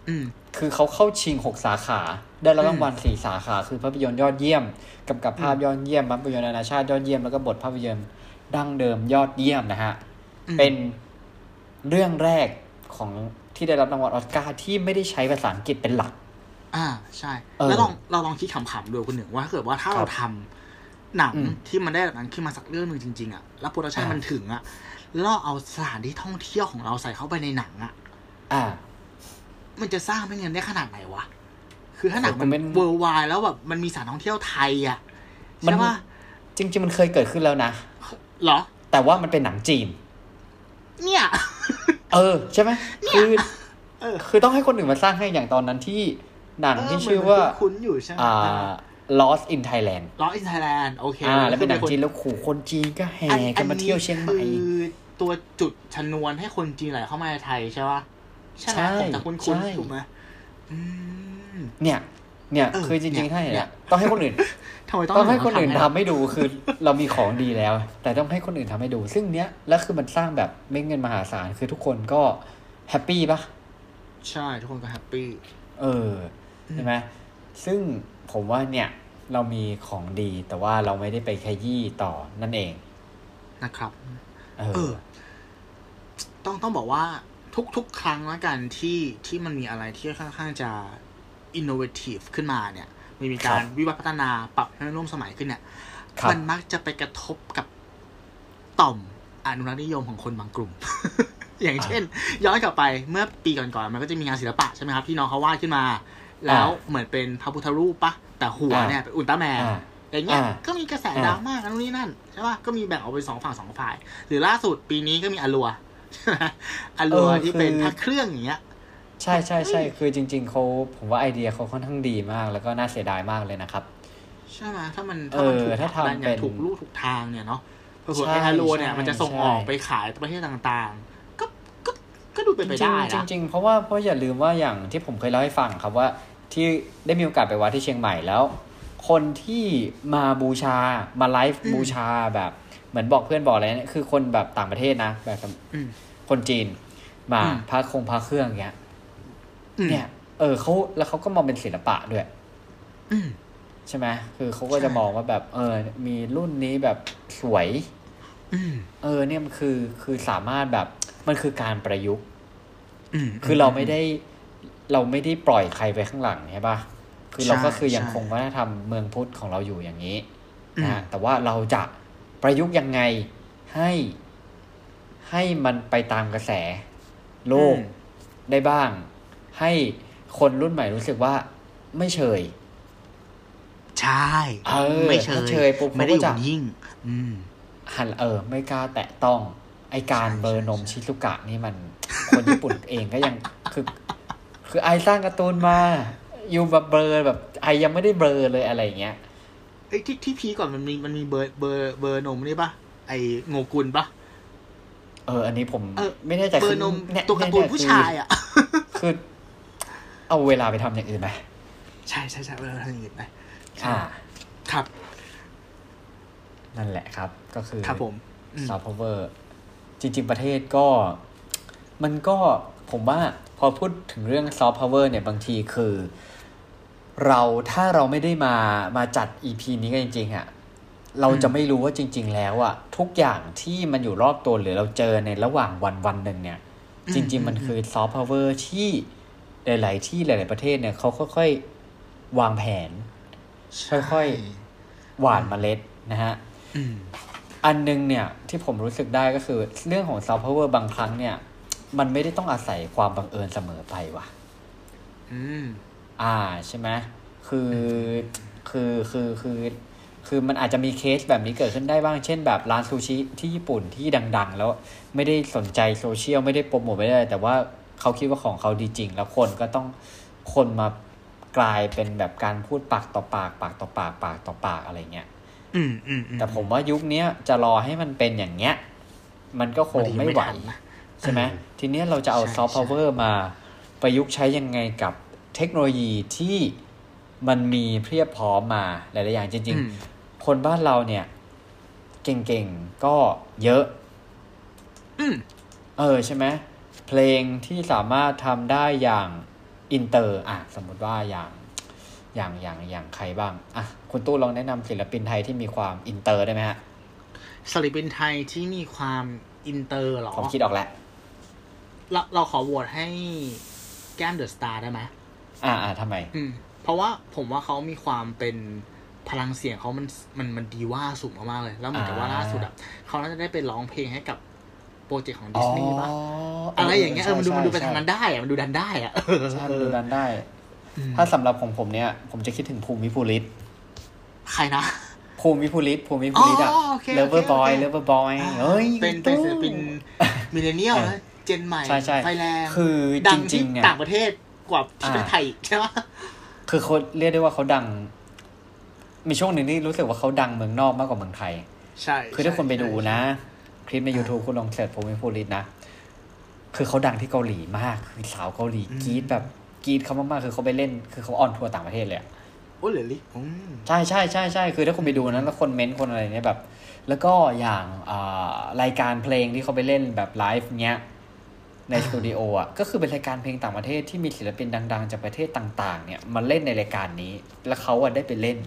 อืมคือเขาเข้าชิงหกสาขา ได้รับอืมรางวัลสี่สาขา คือภาพยนตร์ยอดเยี่ยมกำกับภาพยอดเยี่ยมภาพยนตร์นานาชาติยอดเยี่ยมแล้วก็บทภาพยนตร์ดั้งเดิมยอดเยี่ยมนะฮะอืมเป็นเรื่องแรก ของที่ได้รับรางวัลออสการ์ที่ไม่ได้ใช้ภาษาอังกฤษเป็นหลัก อ่าใช่เออแล้วลองเราลองคิดขำๆดูคุณหนึ่งว่าถ้าเกิดว่าถ้าครับเราทำหนังอืมที่มันได้แบบนั้นขึ้นมาสักเรื่องหนึ่งจริงๆอะแล้วโปรดักชันอ่ามัมันถึงอะแล้วเราเอาสถานที่ท่องเที่ยวของเราใส่เข้าไปในหนังอะอ่า มันจะสร้างเป็นเงินได้ขนาดไหนวะคือถ้าหนังผมมันเป็น worldwide แล้วแบบมันมีสถานท่องเที่ยวไทยอะมันใช่ปะจริง ๆ มันเคยเกิดขึ้นแล้วนะเหรอ แต่ว่ามันเป็นหนังจีน เนี่ย เออ ใช่ไหมคือเออคือต้องให้คนอื่นมาสร้างให้อย่างตอนนั้นที่หนังที่ชื่อว่าคุ้นๆอยู่ใช่ไหมอ่า Lost in Thailand ล้ออินไทยแลนด์โอเคอ่าแล้วเป็นหนังคือจีนแล้วขู่คนจีนก็แห่อักันมาเที่ยวเชียงใหม่คือตัวจุดชนวนให้คนจีนไหลเข้ามาในไทยใช่ปะใช่ไหมใช่ผมจะคุ้นใช่ๆถูกไหมอืมเนี่ย เนี่ยเออคือจริงๆเนี่ยถ้าเห็นเนี่อะยต้องให้คนอื่นทำไมต้องต้องให้คนอื่นให้ทำให้ดูคือเรามีของดีแล้ว แต่ต้องให้คนอื่นทำให้ดู ซึ่งเนี้ยแล้วคือมันสร้างแบบเม็ดเงินมหาศาลคือทุกคนก็แฮปปี้ปะใช่ทุกคนก็แฮปปี้เออใช่ไหมซึ่งผมว่าเนี่ยเรามีของดีแต่ว่าเราไม่ได้ไปขยี้ต่อนั่นเองนะครับ เออเออต้องต้องบอกว่าทุกทุกครั้งละกันที่ที่มันมีอะไรที่ค่อนข้างจะ innovative ขึ้นมาเนี่ยมันมีการครับวิวัฒนาปรับให้มันร่วมสมัยขึ้นเนี่ยครับมันมักจะไปกระทบกับต่อมอนุรักษ์นิยมของคนบางกลุ่ม อย่างเช่น ย้อนกลับไปเมื่อปีก่อนๆมันก็จะมีงานศิลปะใช่ไหมครับที่น้องเขาวาดขึ้นมา แล้วเหมือนเป็นพระพุทธรูปปะแต่หัวเนี่ยเป็นอุลตร้าแมนอ่าอย่างเงี้ยอ่าก็มีกระแสอ่าดราม่ากันนู่นนี่นั่นใช่ป่ะก็มีแบ่งออกเป็นสองฝั่งสองฝ่าย หรือล่าสุดปีนี้ก็มีอลัวใช่ไหมอลัวเออที่เป็นคือพระเครื่องอย่างเงี้ย ใช่ใช่ใช่เฮ้ยคือจริง ๆเขาผมว่าไอเดียเขาค่อนข้างดีมาก แล้วก็น่าเสียดายมากเลยนะครับ ใช่ไหมถ้ามันเอถ้ามันถูกอถ้าทำผลักดันอย่าเป็งนถูกลู่ถูกทางเนี่ยเนาะเผื่อใช่ๆไออลัวเนี่ยใช่มันจะส่งใช่ออกไปขายประเทศต่างๆ ก็ก็ก็ดูเป็นไปได้จรินะงๆจริงๆเพราะว่าเพราะอย่าลืมว่าอย่างที่ผมเคยเล่าให้ฟังครับว่าที่ได้มีโอกาสไปวัดที่เชียงใหม่แล้ว คนที่มาบูชามาไลฟ์บูชาแบบเหมือนบอกเพื่อนบอกอะไรเนี่ยคือคนแบบต่างประเทศนะแบบอืมคนจีนมาอืมพระคงพระเครื่องอย่างเงี้ยอืม เนี่ย เออเขาแล้วเขาก็มองเป็นศิลปะด้วยอืมใช่ไหมคือเขาก็จะใช่มองว่าแบบ เออ มีรุ่นนี้แบบสวยอืมเออ เนี่ยมันคือคือสามารถแบบมันคือการประยุกต์อืมคือเราไม่ได้ เราไม่ได้ปล่อยใครไปข้างหลังใช่ปะคือเราก็คือยังใช่คงวัฒนธรรมเมืองพุทธของเราอยู่อย่างนี้อืมนะฮะแต่ว่าเราจะประยุกต์ยังไงให้ให้มันไปตามกระแส โลกอืมได้บ้าง ให้คนรุ่นใหม่รู้สึกว่าไม่เฉย ใช่ เออไม่เชถ้ายเชยปุ๊บไม่ได้อเขาก็ยู่จะยิ่ง อืมหันเออ ไม่กล้าแตะต้อง ไอการใช่เบอร์นมใช่ชิซุกะนี่มัน คนญี่ปุ่นเองก็ยังคือ คือไอสร้างการ์ตูนมา อยู่แบบเบลอแบบไอยังไม่ได้เบลอเลยอะไรอย่างเงี้ยไอ้ที่ที่พีคก่อนมันมีมันมีเบอร์เบอร์เบอร์นมนี่ปะไอโงกุลปะเออ อันนี้ผมเออไม่แน่ใจเบอคืร์นมเนี่ยตัวการ์ตูนเยผู้ชายอะ คือคือ เอาเวลาไปทำอย่างอื่นไหมใช่ใช่ใช่เวลาทำอย่างอื่นไปอ่า ครับ นั่นแหละครับ ก็คือครับผมอืมซอฟต์พาวเวอร์จริง ๆ ประเทศก็ มันก็ผมว่าพอพูดถึงเรื่องซอฟต์พาวเวอร์เนี่ยบางทีคือ เราถ้าเราไม่ได้มามาจัด EP นี้กันจริงๆอะเราจะไม่รู้ว่าจริง ๆ แล้วอะทุกอย่างที่มันอยู่รอบตัวหรือเราเจอในระหว่างวันวันหนึ่งเนี่ย จริง ๆ มันคือซอฟต์พาวเวอร์ที่ หลาย ๆ ที่หลาย ๆ ประเทศเนี่ยเขาค่อย ๆ วางแผน ค่อย ๆ หว่านเมล็ดนะฮะอืมอันหนึ่งเนี่ยที่ผมรู้สึกได้ก็คือ เรื่องของซอฟต์พาวเวอร์บางครั้งเนี่ย มันไม่ได้ต้องอาศัยความบังเอิญเสมอไปว่ะ อืม อ่าใช่ไหมคือคือคือคือคือมันอาจจะมีเคสแบบนี้เกิดขึ้นได้บ้าง เช่นแบบร้านซูชิที่ญี่ปุ่นที่ดัง ๆ แล้วไม่ได้สนใจโซเชียลไม่ได้โปรโมทไม่ได้ แต่ว่า เขาคิดว่าของเขาดีจริง แล้วคนก็ต้องคนมากลายเป็นแบบการพูดปากต่อปาก ปากต่อปาก ปากต่อปากอะไรเงี้ยอืมอืมอืแต่ผมว่ายุคเนี้ยจะรอให้มันเป็นอย่างเงี้ย มันก็คงไม่ไหวทันนะใช่ไหมเออทีเนี้ยเราจะเอาใช่ซอฟต์พาวเวอร์มาประยุกต์ใช้ยังไงกับเทคโนโลยีที่มันมีเพียบพร้อมมาหลาย ๆ อย่างจริงอืมๆคนบ้านเราเนี่ย เก่ง ๆ ก็เยอะอืมเออใช่ไหม เพลงที่สามารถทำได้อย่างอินเตอร์อะสมมติว่าอย่างอย่างอย่างอย่างใครบ้างอะคุณตู้ลองแนะนำศิลปินไทยที่มีความอินเตอร์ได้ไหมฮะศิลปินไทยที่มีความอินเตอร์เหรอผมคิดออกแล้วเราเราขอโหวตให้แก้มเดอะสตาร์ได้ไหมอ่าอ่าทำไม อืม เพราะว่าผมว่าเขามีความเป็นพลังเสียงเขามันมันมันดีว่าสูงมากๆเลย แล้วเหมือนกับว่าอ่าล่าสุดอะเขาน่าจะได้ไปร้องเพลงให้กับ โปรเจกต์ของดิสนีย์ป่ะออะไรอย่างเงี้ยเออมันดูมันดูไปใช่ทางนั้นได้อะมันดูดันได้อะใช่มันดูดันได้อืมถ้าสำหรับของผมเนี่ยผมจะคิดถึงภูมิ วิภูริศใครนะภูมิ วิภูริศภูมิ วิภูริศอะอ๋อโอเค Lover โอเค Boy โอเค Lover Boy เฮ้ยเป็นเป็นศิลปิน millennial เออนะเจนใหม่ใช่ใช่ไฟแรงคือจริที่ดังเนี่ยต่างประเทศกว่าที่ประเทศอ่าไทยอีกใช่ไหมคือเขาเรียกได้ว่าเขาดัง มีช่วงหนึ่งที่รู้สึกว่าเขาดังเมืองนอกมากกว่าเมืองไทย ใช่ คือถ้าคนไปดูนะใช่ คลิปใน YouTube คุณลอง search ภูมิ วิภูริศนะ คือเขาดังที่เกาหลีมาก คือสาวเกาหลีกรี๊ดแบบกรี๊ดเขามากๆ คือเขาไปเล่น คือเขา on tour ต่างประเทศเลยอะโอ้เหลือลิอืมใช่ใช่ใช่ใช่คือถ้าคุณไปดูนะแล้วคนเม้นต์คนอะไรเนี่ยแบบ แล้วก็อย่างอ่ารายการเพลงที่เขาไปเล่นแบบไลฟ์เนี้ยในสตูดิโออะก็คือเป็นรายการเพลงต่างประเทศที่มีศิลปินดัง ๆ จากประเทศต่าง ๆ เนี่ยมาเล่นในรายการนี้ แล้วเขาอะได้ไปเล่น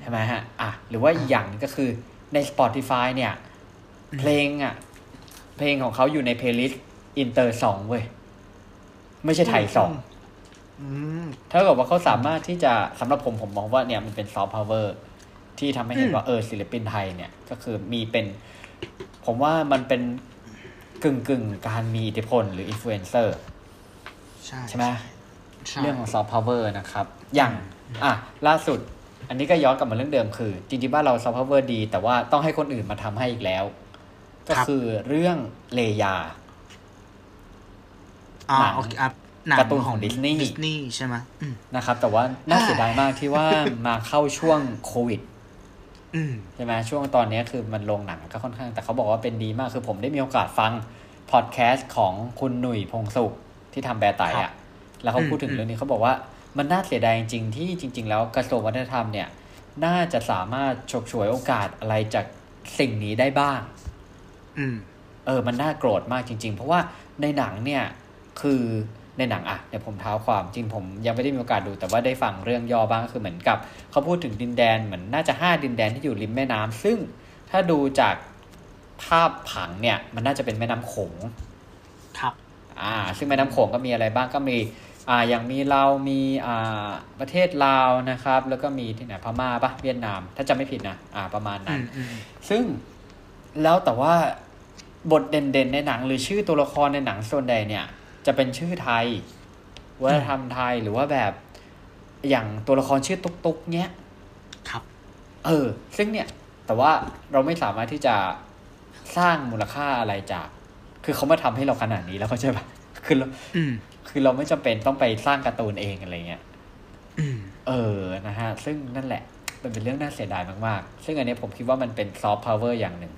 ใช่ไหมฮะอะหรือว่าอีกอย่างหนึงก็คือ ใน Spotify เนี่ย เพลงอะ เพลงของเขาอยู่ใน playlist inter song เว้ย ไม่ใช่ Thai song อืมถ้าเกิดว่าเขาสามารถที่จะสำหรับผมผมมองว่าเนี่ยมันเป็น soft power ที่ทำให้เห็นว่าเออศิลปินไทยเนี่ย ก็คือมีเป็น ผมว่ามันเป็นกึ่งกึ่งๆการมีอิทธิพลหรืออินฟลูเอนเซอร์ใช่ใช่ไหมใช่เรื่องของ soft power นะครับ อย่าง อะ ล่าสุด อันนี้ก็ย้อนกลับมาเรื่องเดิมคือ จริงๆบ้านเรา soft power ดี แต่ว่าต้องให้คนอื่นมาทำให้อีกแล้ว ก็คือเรื่องรายาอ่าหนังโอเคอะหนังการ์ตูนของ Disney ดิสนีย์ใช่ไหมอืมนะครับ แต่ว่าน่าเสียดายมากที่ว่ามาเข้าช่วงโควิดอืมใช่ไหมช่วงตอนนี้คือมันลงหนังก็ค่อนข้าง แต่เขาบอกว่าเป็นดีมากคือผมได้มีโอกาสฟังพอดแคสต์ของคุณหนุ่ยพงสุขที่ทำแบร์ไตครัอะบแล้วเขาพูดถึงอืมเรื่องนี้เขาบอกว่า มันน่าเสียดายจริงๆที่จริง ๆ แล้วกระทรวงวัฒนธรรมเนี่ยน่าจะสามารถฉกฉวยโอกาสอะไรจากสิ่งนี้ได้บ้าง อืม เออ มันน่าโกรธมากจริง ๆ เพราะว่าในหนังเนี่ย คือในหนังอะเดี๋ยวผมเท้าความจริงผมยังไม่ได้มีโอกาสดู แต่ว่าได้ฟังเรื่องย่อบ้างก็คือเหมือนกับเขาพูดถึงดินแดนเหมือนน่าจะห้าดินแดนที่อยู่ริมแม่น้ำซึ่งถ้าดูจากภาพผังเนี่ย มันน่าจะเป็นแม่น้ำโขง ครับ อ่า ซึ่งแม่น้ำโขงก็มีอะไรบ้างก็มี อ่าอย่างมีเราวมีอ่าประเทศลาวนะครับ แล้วก็มีที่ไหนพม่าปะเวียดนาม ถ้าจำไม่ผิดนะอ่าประมาณอืนั้นมอืมซึ่งแล้วแต่ว่าบทเด่นๆในหนัง หรือชื่อตัวละครในหนังส่วนใดเนี่ย จะเป็นชื่อไทยวัฒนธรรมไทยหรือว่าแบบอย่างตัวละครชื่อตุ๊กตุ๊กเนี้ยครับ เออ ซึ่งเนี่ย แต่ว่าเราไม่สามารถที่จะสร้างมูลค่าอะไรจาก คือเขามาทำให้เราขนาดนี้แล้วเข้าใจปะคือเราอืม คือเราไม่จำเป็นต้องไปสร้างการ์ตูนเองอะไรเงี้ยอืมเออนะฮะ ซึ่งนั่นแหละ มันเป็นเรื่องน่าเสียดายมากๆ ซึ่งอันเนี้ยผมคิดว่ามันเป็น soft power อย่างหนึ่ง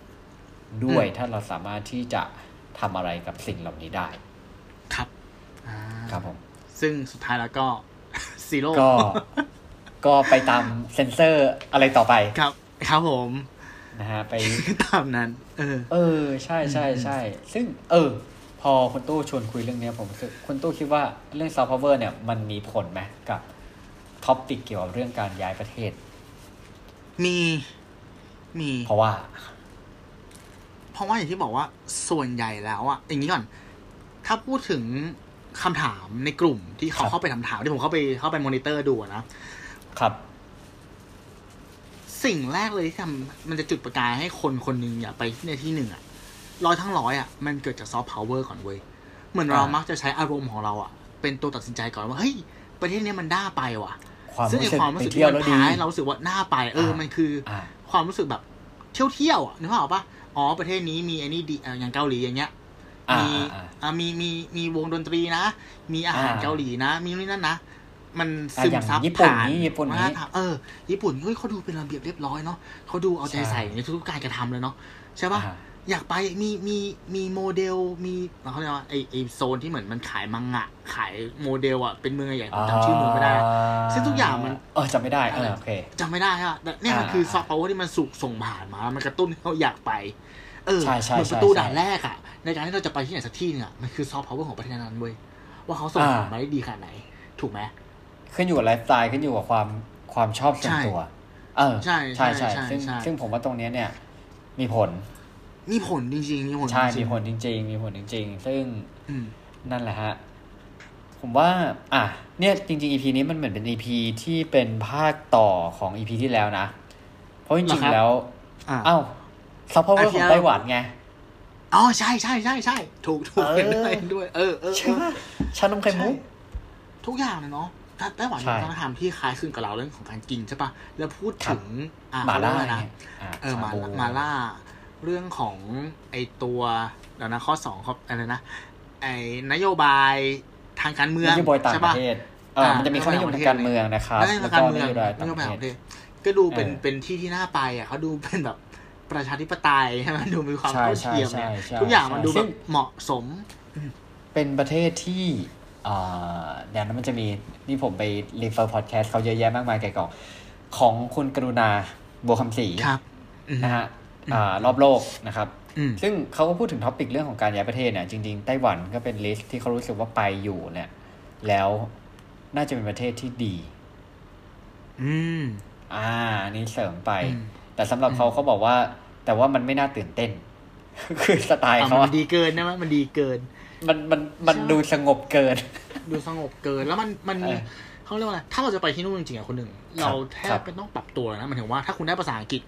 ด้วยอืมถ้าเราสามารถที่จะทำอะไรกับสิ่งเหล่านี้ได้ ครับครับผม ซึ่งสุดท้ายแล้วก็ zero ก็ ก็ไปตามเซนเซอร์อะไรต่อไป ครับ ครับผม นะฮะ ไปตามนั้น เออ เออ ใช่ใช่ใช่ ซึ่ง เออ พอคุณตู้ชวนคุยเรื่องเนี้ยผมรู้สึกคุณตู้คิดว่าเรื่อง soft power เนี่ยมันมีผลไหมกับ topic เกี่ยวกับเรื่องการย้ายประเทศ มีมี เพราะว่า เพราะว่าอย่างที่บอกว่าส่วนใหญ่แล้วอะอย่างนี้ก่อน ถ้าพูดถึงคำถามในกลุ่มที่เขาครับเข้าไปทำถามที่ผมเข้าไปเข้าไปมอนิเตอร์ดูอะนะครับ สิ่งแรกเลยที่ทำมันจะจุดประกายให้คนคนหนึ่งอยากไปที่ในที่หนึ่งอะ ร้อยทั้งร้อยอะมันเกิดจาก soft power ก่อนเว้ยเหมือนเราอ่ามัมักจะใช้อารมณ์ของเราอะเป็นตัวตัดสินใจก่อนว่าเฮ้ยประเทศเนี้ยมันน่าไปว่ะความซึ่งรู้ไอสึกความรู้ไปสึกเที่ที่ยวมันแล้วดีพาให้เรารู้สึกว่าน่าไป เอออ่ามัมันคืออ่าความรู้สึกแบบเที่ยวเที่ยวๆอะนึกภาพออกปะอ๋อประเทศนี้มีไอ้นี่ดีอะอย่างเกาหลีอย่างเงี้ยอ่ามีอ่าอ่ามีมีมีวงดนตรีนะ มีอาหารอ่าเกาหลีนะ มีนู่นนนั่นนะมันอะซึมอย่างซับญี่ปุ่นผ่านนี่ญี่ปุ่นนี่วัฒธรรมเออ ญี่ปุ่นเฮ้ยเขาดูเป็นระเบียบเรียบร้อยเนาะเขาดูเอาใจใช่ใส่ในทุกๆการกระทำเลยเนาะใช่ปะ อ่าอยากไปมีมีมีโมเดลมีเขาเรียกว่าไอไอโซนที่เหมือนมันขายมังงะ ขายโมเดลอะเป็นเมืองใหญ่ๆผมจำชื่อเมืองไม่ได้ ซึ่งทุกอย่างมันเออจำไม่ได้เออโอเคจำไม่ได้อะแต่เนี่ยมันอ่าคือ soft power ที่มันถูกส่งผ่านมา มันกระตุ้นให้เราอยากไป เออใช่ใช่เหมือนใช่ประตูใช่ด่านแรกอะในการที่เราจะไปที่ไหนสักที่หนึงอะมันคือ soft power ของประเทศนั้นเว้ยว่าเขาส่งอ่าผ่านมาได้ดีขนาดไหน ถูกไหมขึ้นอยู่กับไลฟ์สไตล์ขึ้นอยู่กับความความชอบส่วนใช่ตัว เออใช่ใช่ใช่ใช่ใช่ซึ่งใช่ซึ่งผมว่าตรงเนี้ยเนี่ย มีผล มีผลจริงๆมีผลใช่จริมีงๆผลจริง ๆ มีผลจริง ๆ ซึ่งอืมนั่นแหละฮะ ผมว่า อะ เนี่ย จริงๆ EP นี้มันเหมือนเป็น EP ที่เป็นภาคต่อของ EP ที่แล้วนะ เพราะจเหรริองครับๆแล้วอ่าอ้าวซอฟต์พาวเวอร์อะขที่องเราไต้หวันไงอ๋อใช่ใช่ใช่ใช่ถูกถูกเออเห็นด้วยเห็นด้วย เออเออใช่ปะชานมไข่มุกใช่ทุกอย่างเลยเนาะถ้าไต้หวันใช่มีวัฒนธรรมที่คล้ายคลึงกับเราเรื่องของการกินใช่ปะแล้วพูดถึงอ่าหมาล่าเขเรียกว่อะไรไงนะอะเออมาชบูมาล่า เรื่องของไอตัวเดี๋ยวนะข้อสองเขาอะไรนะไอนโยบายทางการเมืองนโยบายต่างใช่ปปะระเทศเออมันจะมีข้อนโยบายทางการเมืองนะครับแล้วแล้วทางก็การนเมืองโยบายนต่างโยปบายระของประเทเทศศก็ดูเป็นเออเป็นที่ที่น่าไปอะเขาดูเป็นแบบประชาธิปไตยใช่ไหมดูมีความใช่เท่าเทียมใช่เนี่ยใช่ทุกอย่างมันใช่ดูซึ่แบบงเหมาะสม เป็นประเทศที่อ่าเดี๋ยวนั้นมันจะมีนี่ผมไปรีเฟอร์พอดแคสต์เขาเยอะแยะมากมายแก่กองของคุณกรุณาบัวคำศรีครับอืมนะฮะอ่า รอบโลกนะครับอืมซึ่งเขาก็พูดถึง topic เรื่องของการย้ายประเทศเนี่ยจริงๆไต้หวันก็เป็น list ที่เขารู้สึกว่าไปอยู่เนี่ย แล้วน่าจะเป็นประเทศที่ดี อืม อ่า นี่เสริมไปอืมแต่สำหรับเขาเขาบอกว่า แต่ว่ามันไม่น่าตื่นเต้น คือสไตล์อะเขาอะมัอะนดีเกินนะมันดีเกิน มันมันมันใช่ดูสงบเกิน ดูสงบเกิน แล้วมันมันเออเขาเรียกว่าอะไรถ้าเราจะไปที่นู่นจริงๆอะคนหนึ่งครับเราแทครับบไม่ต้องปรับตัวนะหมายถึงว่าถ้าคุณได้ภาษาอังกฤษ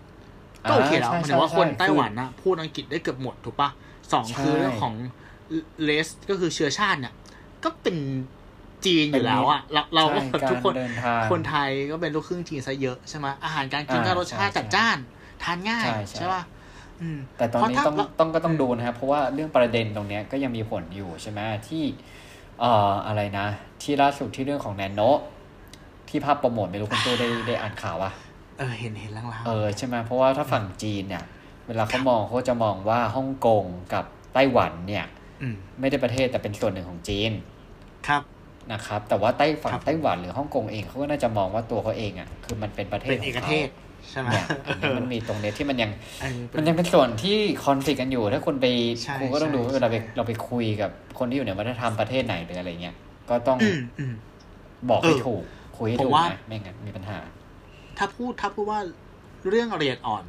ก็โอเคแล้วใช่หมายถึงว่าใช่คนใช่ไต้หวันนะพูดอังกฤษได้เกือบหมดถูกปะสองใช่คือเรื่องของเลสก็คือเชื้อชาติเนี่ยก็เป็นจีนอยู่แล้วอะเราเราก็ใช่แบบทุกคนารเดินทางคนไทยก็เป็นลูกครึ่งจีนซะเยอะใช่ไหมอาหารการกินอ่าก็รสชาติใช่จัดจ้าน ทานง่ายใช่ใช่ใช่ป่ะอืมแต่ตอนนี้เพราะถ้าต้องต้องก็ต้องดูนะครับ เพราะว่าเรื่องประเด็นตรงเนี้ยก็ยังมีผลอยู่ใช่ไหมที่เอ่ออะไรนะ ที่ล่าสุดที่เรื่องของแนนโนที่ภาพโปรโมทไม่รู้คุณตู้ได้ได้อ่านข่าววะเออเห็นเห็นล่างๆเออใช่ไหมเพราะว่าถ้าฝั่งจีนเนี่ย เวลาเขามองเขาจะมองว่าฮ่องกงกับไต้หวันเนี่ยอืมไม่ได้ประเทศแต่เป็นส่วนหนึ่งของจีนครับนะครับ แต่ว่าไต้ฝั่งครับไต้หวันหรือฮ่องกงเองเขาก็น่าจะมองว่าตัวเขาเองอะคือมันเป็นประเทศเป็นขเอองกเขาเทศใช่ไหมเนี่ยอันนี้มันมีตรงเนี้ยที่มันยังเออเป็มันนยังเป็นส่วนที่คอนฟ lict กันอยู่ ถ้าคุณไปใช่คุณก็ต้องดูใช่ว่าเวลาไปใช่เราไปคุยกับคนที่อยู่ในวัฒนธรรมประเทศไหนหรืออะไรเงี้ยก็ต้องอืมอืมบอกให้เออถูกคุยให้ผมถูกว่านะไม่งั้นมีปัญหา ถ้าพูดถ้าพูดว่าเรื่องละเอียดอ่อน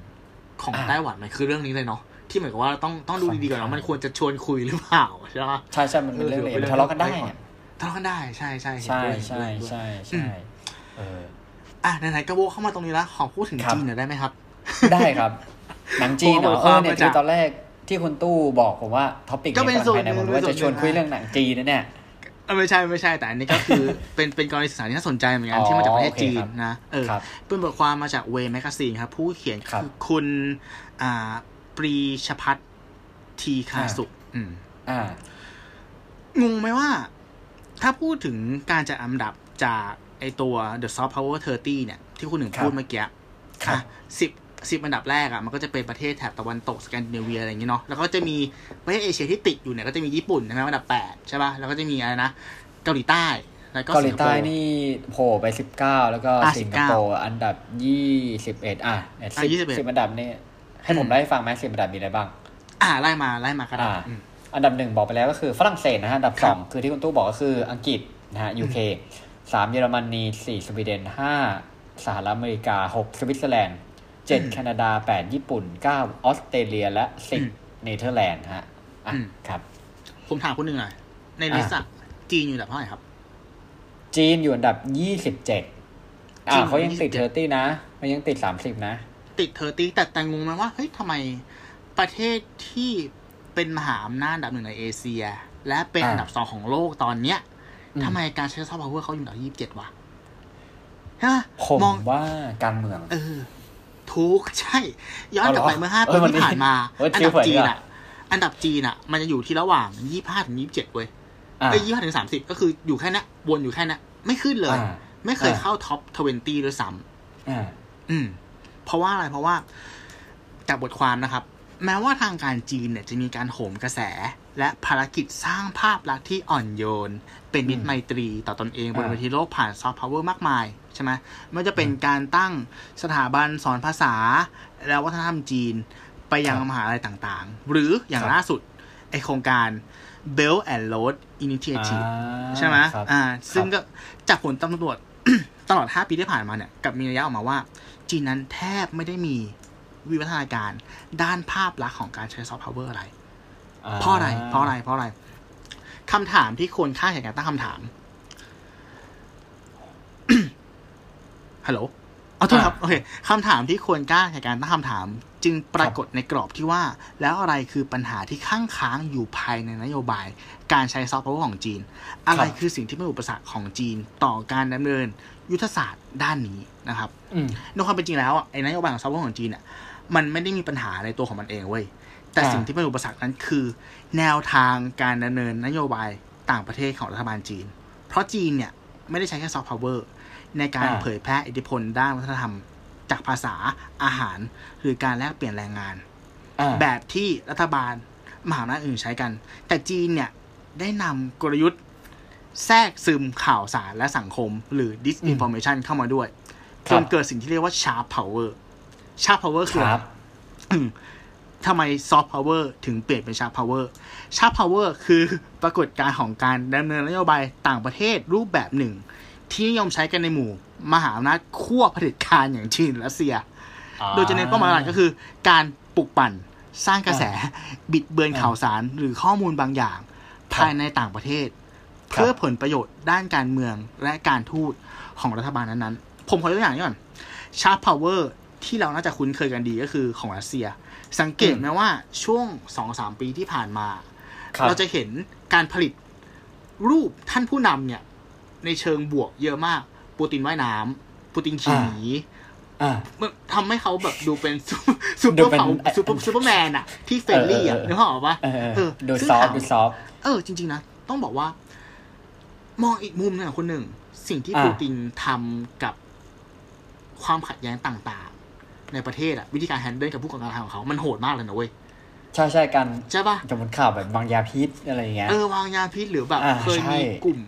ของอ่าไต้หวันมันคือเรื่องนี้เลยเนาะที่เหมือนกับว่าต้องต้องดูค่อนดีๆก่อนข้างว่ามันควรจะชวนคุยหรือเปล่าใช่ไหมใช่ใช่มันเป็นเรื่องละเอียดเออทะเลาะกันได้เรื่องอะทะเลาะกันได้ใช่ใช่เห็นใช่ด้วยใช่เห็นด้วยใช่อืใช่มเอออะไหนๆก็โวกเข้ามาตรงนี้แล้วขอพูดถึงครับจีนหน่อยได้ไหมครับ ได้ครับหนังจีนเหรอผมเอาเออเนี่ยมาจากคือตอนแรกที่คุณตู้บอกผมว่า topic ก็เป็นส่วนหนึ่งในตอนภายในหนึ่ผมงว่าจะชวนเป็นส่วนหนึ่งคุยเรื่องหนังจีนนะเนี่ยเออ ไม่ใช่ไม่ใช่แต่อันนี้ก็คือเป็นเป็นกรณีศึกษาที่น่าสนใจเหมือนกันอ๋อที่มาจากประเทศโอเคจีนครับนะเออครับเป็นบทความมาจาก Way Magazine ครับ ผู้เขียนครับคือคุณอ่าปรีชพัฒน์ทีคาสุอืมอ่างงไหมว่า ถ้าพูดถึงการจัดอันดับจากไอตัว The Soft Power 30 เนี่ย ที่คุณหนึ่งครับพูดเมื่อกี้ครับสิบ สิบอันดับแรกอะมันก็จะเป็นประเทศแถบตะวันตกสแกนดิเนเวียอะไรอย่างงี้เนาะแล้วก็จะมีประเทศเอเชียที่ติดอยู่เนี่ยก็จะมีญี่ปุ่นใช่ไหมอันดับแปดใช่ป่ะแล้วก็จะมีอะไรนะเกาหลีใต้แล้วก็เกาหลีใต้สิงคโปร์นี่โผล่ไปสิบเก้าแล้วก็อะสิงคโปร์อันดับยี่สิบเอ็ดอะอะสิบ21สิบอันดับนี่ให้ผมได้ฟังไหมสิบอันดับมีอะไรบ้าง อ่าไล่มาไล่มาก็ได้อ่าอืมอันดับหนึ่งบอกไปแล้วก็คือฝรั่งเศสนะฮะอันดับสองครับคือที่คุณตู้บอกก็คืออังกฤษนะฮะ UK สามเยอรมนีสี่สวีเดนห้าสหรัฐอเมริกาหกสวิตเซอร์แลนด์ เจ็ดแคนาดาแปดญี่ปุ่นเก้าออสเตรเลียและสิบเนเธอร์แลนด์ฮะอะครับ ผมถามคุณหนึ่งหน่อย ใน list อะจีนอยู่อันดับเท่าไหร่ครับ จีนอยู่อันดับยี่สิบเจ็ดอ่านเขายังติด thirty นะมันยังติดสามสิบนะ ติด thirty แต่แต่งงไหมว่า เฮ้ยทำไมประเทศที่เป็นมหาอำนาจอันดับหนึ่งในเอเชีย และเป็นอ่าอันดับสองของโลกตอนเนี้ยอืมทำไมการใช้ soft power เขาอยู่อันดับยี่สิบเจ็ดวะฮะผมมองว่าการเมือง เออ ถูกใช่ ย้อนกลับไปเอาเหรอเมื่อห้าเอปีอวันนี้ที่ผ่านมาเอออันชื่ดัอบเผยจีนดีกว่าอะ อันดับจีนอะ มันจะอยู่ที่ระหว่างยี่ห้าถึงยี่สิบเจ็ดเว้ยอะเอ้ยยี่ห้าถึงสามสิบก็คืออยู่แค่เนี้ยวนอยู่แค่เนี้ยไม่ขึ้นเลยอ่าไม่เคยอ่าเข้า top twenty ด้วยซ้ำอ่าอืม เพราะว่าอะไรเพราะว่าจากบทความนะครับ แม้ว่าทางการจีนเนี่ยจะมีการโหมกระแส และภารกิจสร้างภาพลักษณ์ที่อ่อนโยน เป็นมิตรไมตรีต่อตอนเองบนอ่าเวทีโลกผ่าน soft power มากมาย ใช่ไหมไม่ว่าจะเป็นการตั้งสถาบันสอนภาษา และวัฒนธรรมจีนไปยังครับมหาลัยต่างๆ หรืออย่างครับล่าสุดไอโครงการ Belt and Road Initiative อ่าใช่ไหมครับอ่า ซึ่งครับก็จากผลตำรวจตลอด 5 ปีที่ผ่านมาเนี่ยกลับมีระยะออกมาว่า จีนนั้นแทบไม่ได้มีวิวัฒนาการด้านภาพลักษณ์ของการใช้ซอฟต์พาวเวอร์อะไร เพราะอะไร เพราะอะไร เพราะอะไร คำถามที่คนค่าดแข่งกันตั้งคำถาม ฮัลโหลเอาโทษครับโอเคคำถามที่ควรกล้าแข่งกันตั้งคำถาม จึงปรากฏในกรอบที่ว่า แล้วอะไรคือปัญหาที่ข้างค้างอยู่ภายในนโยบาย การใช้ soft power ของจีน อะไรคือสิ่งที่เป็นอุปสรรคของจีนต่อการดำเนินยุทธศาสตร์ด้านนี้นะครับอืมในความเป็นจริงแล้วอะไอ้นโยบายของ soft power ของจีนอะมันไม่ได้มีปัญหาในตัวของมันเองเว้ยแต่อ่าสิ่งที่เป็นอุปสรรคนั้นคือ แนวทางการดำเนินนโยบายต่างประเทศของรัฐบาลจีน เพราะจีนเนี่ยไม่ได้ใช้แค่ soft power ในการอ่าเผยแพร่อิทธิพลด้านวัฒนธรรม จากภาษาอาหารหรือการแลกเปลี่ยนแรงงานอ่าแบบที่รัฐบาลมหาอำนาจอื่นใช้กัน แต่จีนเนี่ยได้นำกลยุทธ์แทรกซึมข่าวสารและสังคม หรือ disinformation เข้ามาด้วยคจรับนเกิดสิ่งที่เรียกว่า sharp power sharp power คือคอะไรรับอืมทำไม soft power ถึงเปลี่ยนเป็น sharp power sharp power คือปรากฏการณ์ของการดำเนินนโยบายต่างประเทศรูปแบบหนึ่ง ที่นิยมใช้กันในหมู่ มหาอำนาจขั้วเผด็จการอย่างจีนและรัสเซีย โดยจะเน้นเป้าหมายหลักก็คือ การปลุกปั่นสร้างกระแสบิดเบือนข่าวสารหรือข้อมูลบางอย่าง ภายในต่างประเทศ เพื่อผลประโยชน์ด้านการเมืองและการทูตของรัฐบาลนั้นๆ ผมขอยกตัวอย่างนี้ก่อนชาร์ปพาวเวอร์ที่เราน่าจะคุ้นเคยกันดีก็คือของรัสเซีย สังเกตไหมว่าช่วงสองสามปีที่ผ่านมาครับเราจะเห็นการผลิตรูปท่านผู้นำเนี่ย ในเชิงบวกเยอะมาก ปูตินว่ายน้ำปูตินขี่หนีอ่ามันทำให้เขาแบบดูเป็นซูซูเปดูอร์เป็นเผาซูเปอร์ซูเปอร์แมนอะที่เฟรนลี่อะเออเออนึกออกปะเออเออดูซึ่งซอฟถามดูซอฟเออ จริง ๆ นะ ต้องบอกว่า มองอีกมุมหนึงอะคนหนึ่ง สิ่งที่อ่าปูตินทำกับความขัดแย้งต่างๆ ในประเทศอะวิธีการแฮนเดิลกับผู้ก่อการร้ายของเขา มันโหดมากเลยนะเว้ยใช่ใช่กันใช่ปะสมมติข่าวแบบบางยาพิษอะไรอย่างเงี้ยเออวางยาพิษหรือแบบอ่าเคยใช่มีกลุ่ม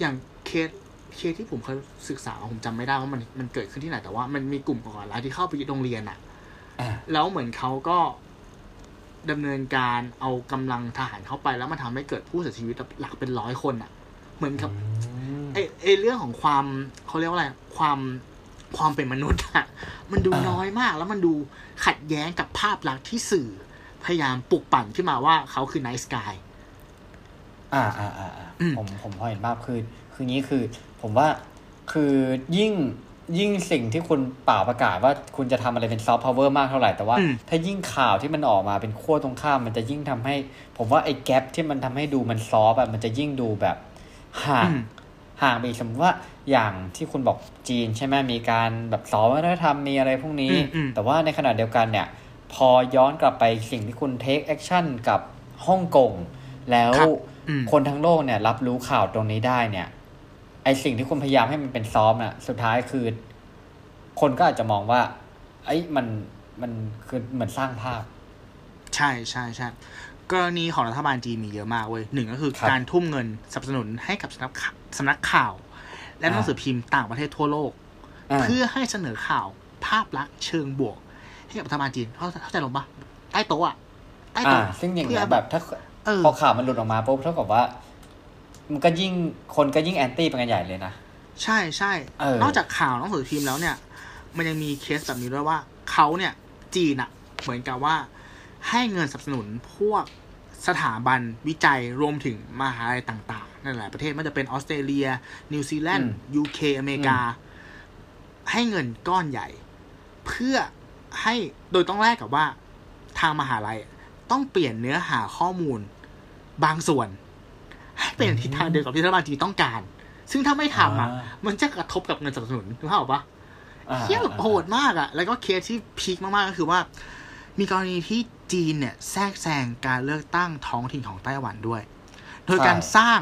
อย่าง เคสเคสที่ผมเคยศึกษาผมจำไม่ได้ว่ามันมันเกิดขึ้นที่ไหน แต่ว่ามันมีกลุ่มก่อการร้ายที่เข้าไปยึดโรงเรียนอะอ่าแล้วเหมือนเขาก็ดำเนินการเอากำลังทหารเข้าไป แล้วมันทำให้เกิดผู้เสียชีวิตหลักเป็นร้อยคนอะเหมือนกับ ไอไอเรื่องของความเขาเรียกว่าอะไรความความเป็นมนุษย์อะมันดูอ่า น้อยมาก แล้วมันดูขัดแย้งกับภาพลักษณ์ที่สื่อพยายามปลุกปั่นขึ้นมาว่าเขาคือไนท์สกาย อ่าอ่าอ่าอ่าอืม ผมผมพอเห็นภาพคือ คืองี้คือ ผมว่าคือยิ่งยิ่งสิ่งที่คุณเปล่าประกาศว่าคุณจะทำอะไรเป็น soft power มากเท่าไหร่ แต่ว่าอืมถ้ายิ่งข่าวที่มันออกมาเป็นขั้วตรงข้าม มันจะยิ่งทำให้ ผมว่าไอ้ gap ที่มันทำให้ดูมัน soft อะมันจะยิ่งดูแบบห่างอืมห่างไปอีกสมมติว่าอย่างที่คุณบอกจีนใช่ไหมมีการแบบสอนวัฒนธรรมมีอะไรพวกนี้อืมอืมแต่ว่าในขณะเดียวกันเนี่ย พอย้อนกลับไปสิ่งที่คุณ take action กับฮ่องกงแล้วครับอืมคนทั้งโลกเนี่ยรับรู้ข่าวตรงนี้ได้เนี่ย ไอสิ่งที่คุณพยายามให้มันเป็น soft น่ะ สุดท้ายคือ คนก็อาจจะมองว่า ไอ้ยมันมันคือเหมือนสร้างภาพ ใช่ใช่ใช่กรณีของรัฐบาลจีนมีเยอะมากเว้ยหนึ่งก็คือครับการทุ่มเงินสนับสนุนให้กับสำนักข่าวสำนักข่าว และหนังสือพิมพ์ต่างประเทศทั่วโลกอ่าเพื่อให้เสนอข่าวภาพลักษณ์เชิงบวก ให้กับรัฐบาลจีนเข้าเข้าใจลงปะใต้โต๊ะอะใต้อ่าโต๊ะซึ่งอย่างเงี้ยพื่แบบถ้าเออพอข่าวมันหลุดออกมาปุ๊บเท่ากับว่า มันก็ยิ่งคนก็ยิ่งแอนตี้ไปกันใหญ่เลยนะ ใช่ใช่เออนอกจากข่าวหนังสือพิมพ์แล้วเนี่ย มันยังมีเคสแบบนี้ด้วยว่าเขาเนี่ยจีนอะเหมือนกับว่า ให้เงินสนับสนุนพวกสถาบันวิจัยรวมถึงมหาลัยต่างๆนั่นแหละประเทศไมันจะเป็นออสเตรเลีย นิวซีแลนด์ยูเคอเมริกา ให้เงินก้อนใหญ่ เพื่อให้โดยต้องแลกกับว่าทางมหาลัยต้องเปลี่ยนเนื้อหาข้อมูลบางส่วนให้ เป็นทิศทางเดียวกับที่รัฐบาลจีนต้องการ ซึ่งถ้าไม่ทำอะอ่ามันจะกระทบกับเงินสนับสนุนถูกเปล่าปะอ่าเหี้ยแบบโหดมากอะแล้วก็เคสที่ peak มากๆก็คือว่า มีกรณีที่จีนเนี่ยแทรกแซงการเลือกตั้งท้องถิ่นของไต้หวันด้วย โดยการสร้าง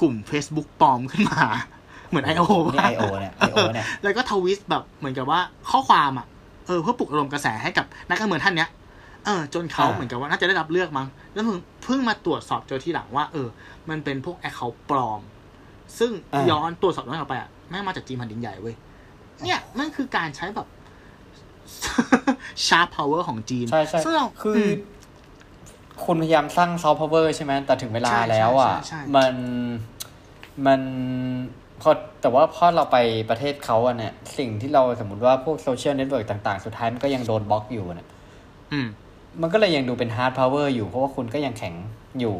กลุ่ม Facebook ปลอมขึ้นมาเหมือน IO นี่ IO เนี่ย IO เนี่ยแล้วก็ twist แบบเหมือนกับว่าข้อความอะเออเพื่อปลุกอารมณ์กระแสให้กับนักการเมืองท่านเนี้ย เออจนเขาอ่าเหมือนกับว่าน่าจะได้รับเลือกมั้งแล้วเพิ่งเพิ่งมาตรวจสอบเจอทีหลังว่า เออ มันเป็นพวก account ปลอม ซึ่งย้อนตรวจสอบย้อนกลับไปอะแม่งมาจากจีนแผ่นดินใหญ่เว้ยเนี่ยมันคือการใช้แบบ sharp power ของจีนใช่ใช่ซึ่งเราคืออคุณพยายามสร้าง soft power ใช่ไหมแต่ถึงเวลาใช่แล้วอะใช่ใช่ใช่มันมันพอแต่ว่าพอเราไปประเทศเขาอะเนี่ย สิ่งที่เราสมมติว่าพวก social network ต่าง ๆ สุดท้ายมันก็ยังโดนบล็อกอยู่เนี่ยอืม มันก็เลยยังดูเป็น hard power อยู่เพราะว่าคุณก็ยังแข็งอยู่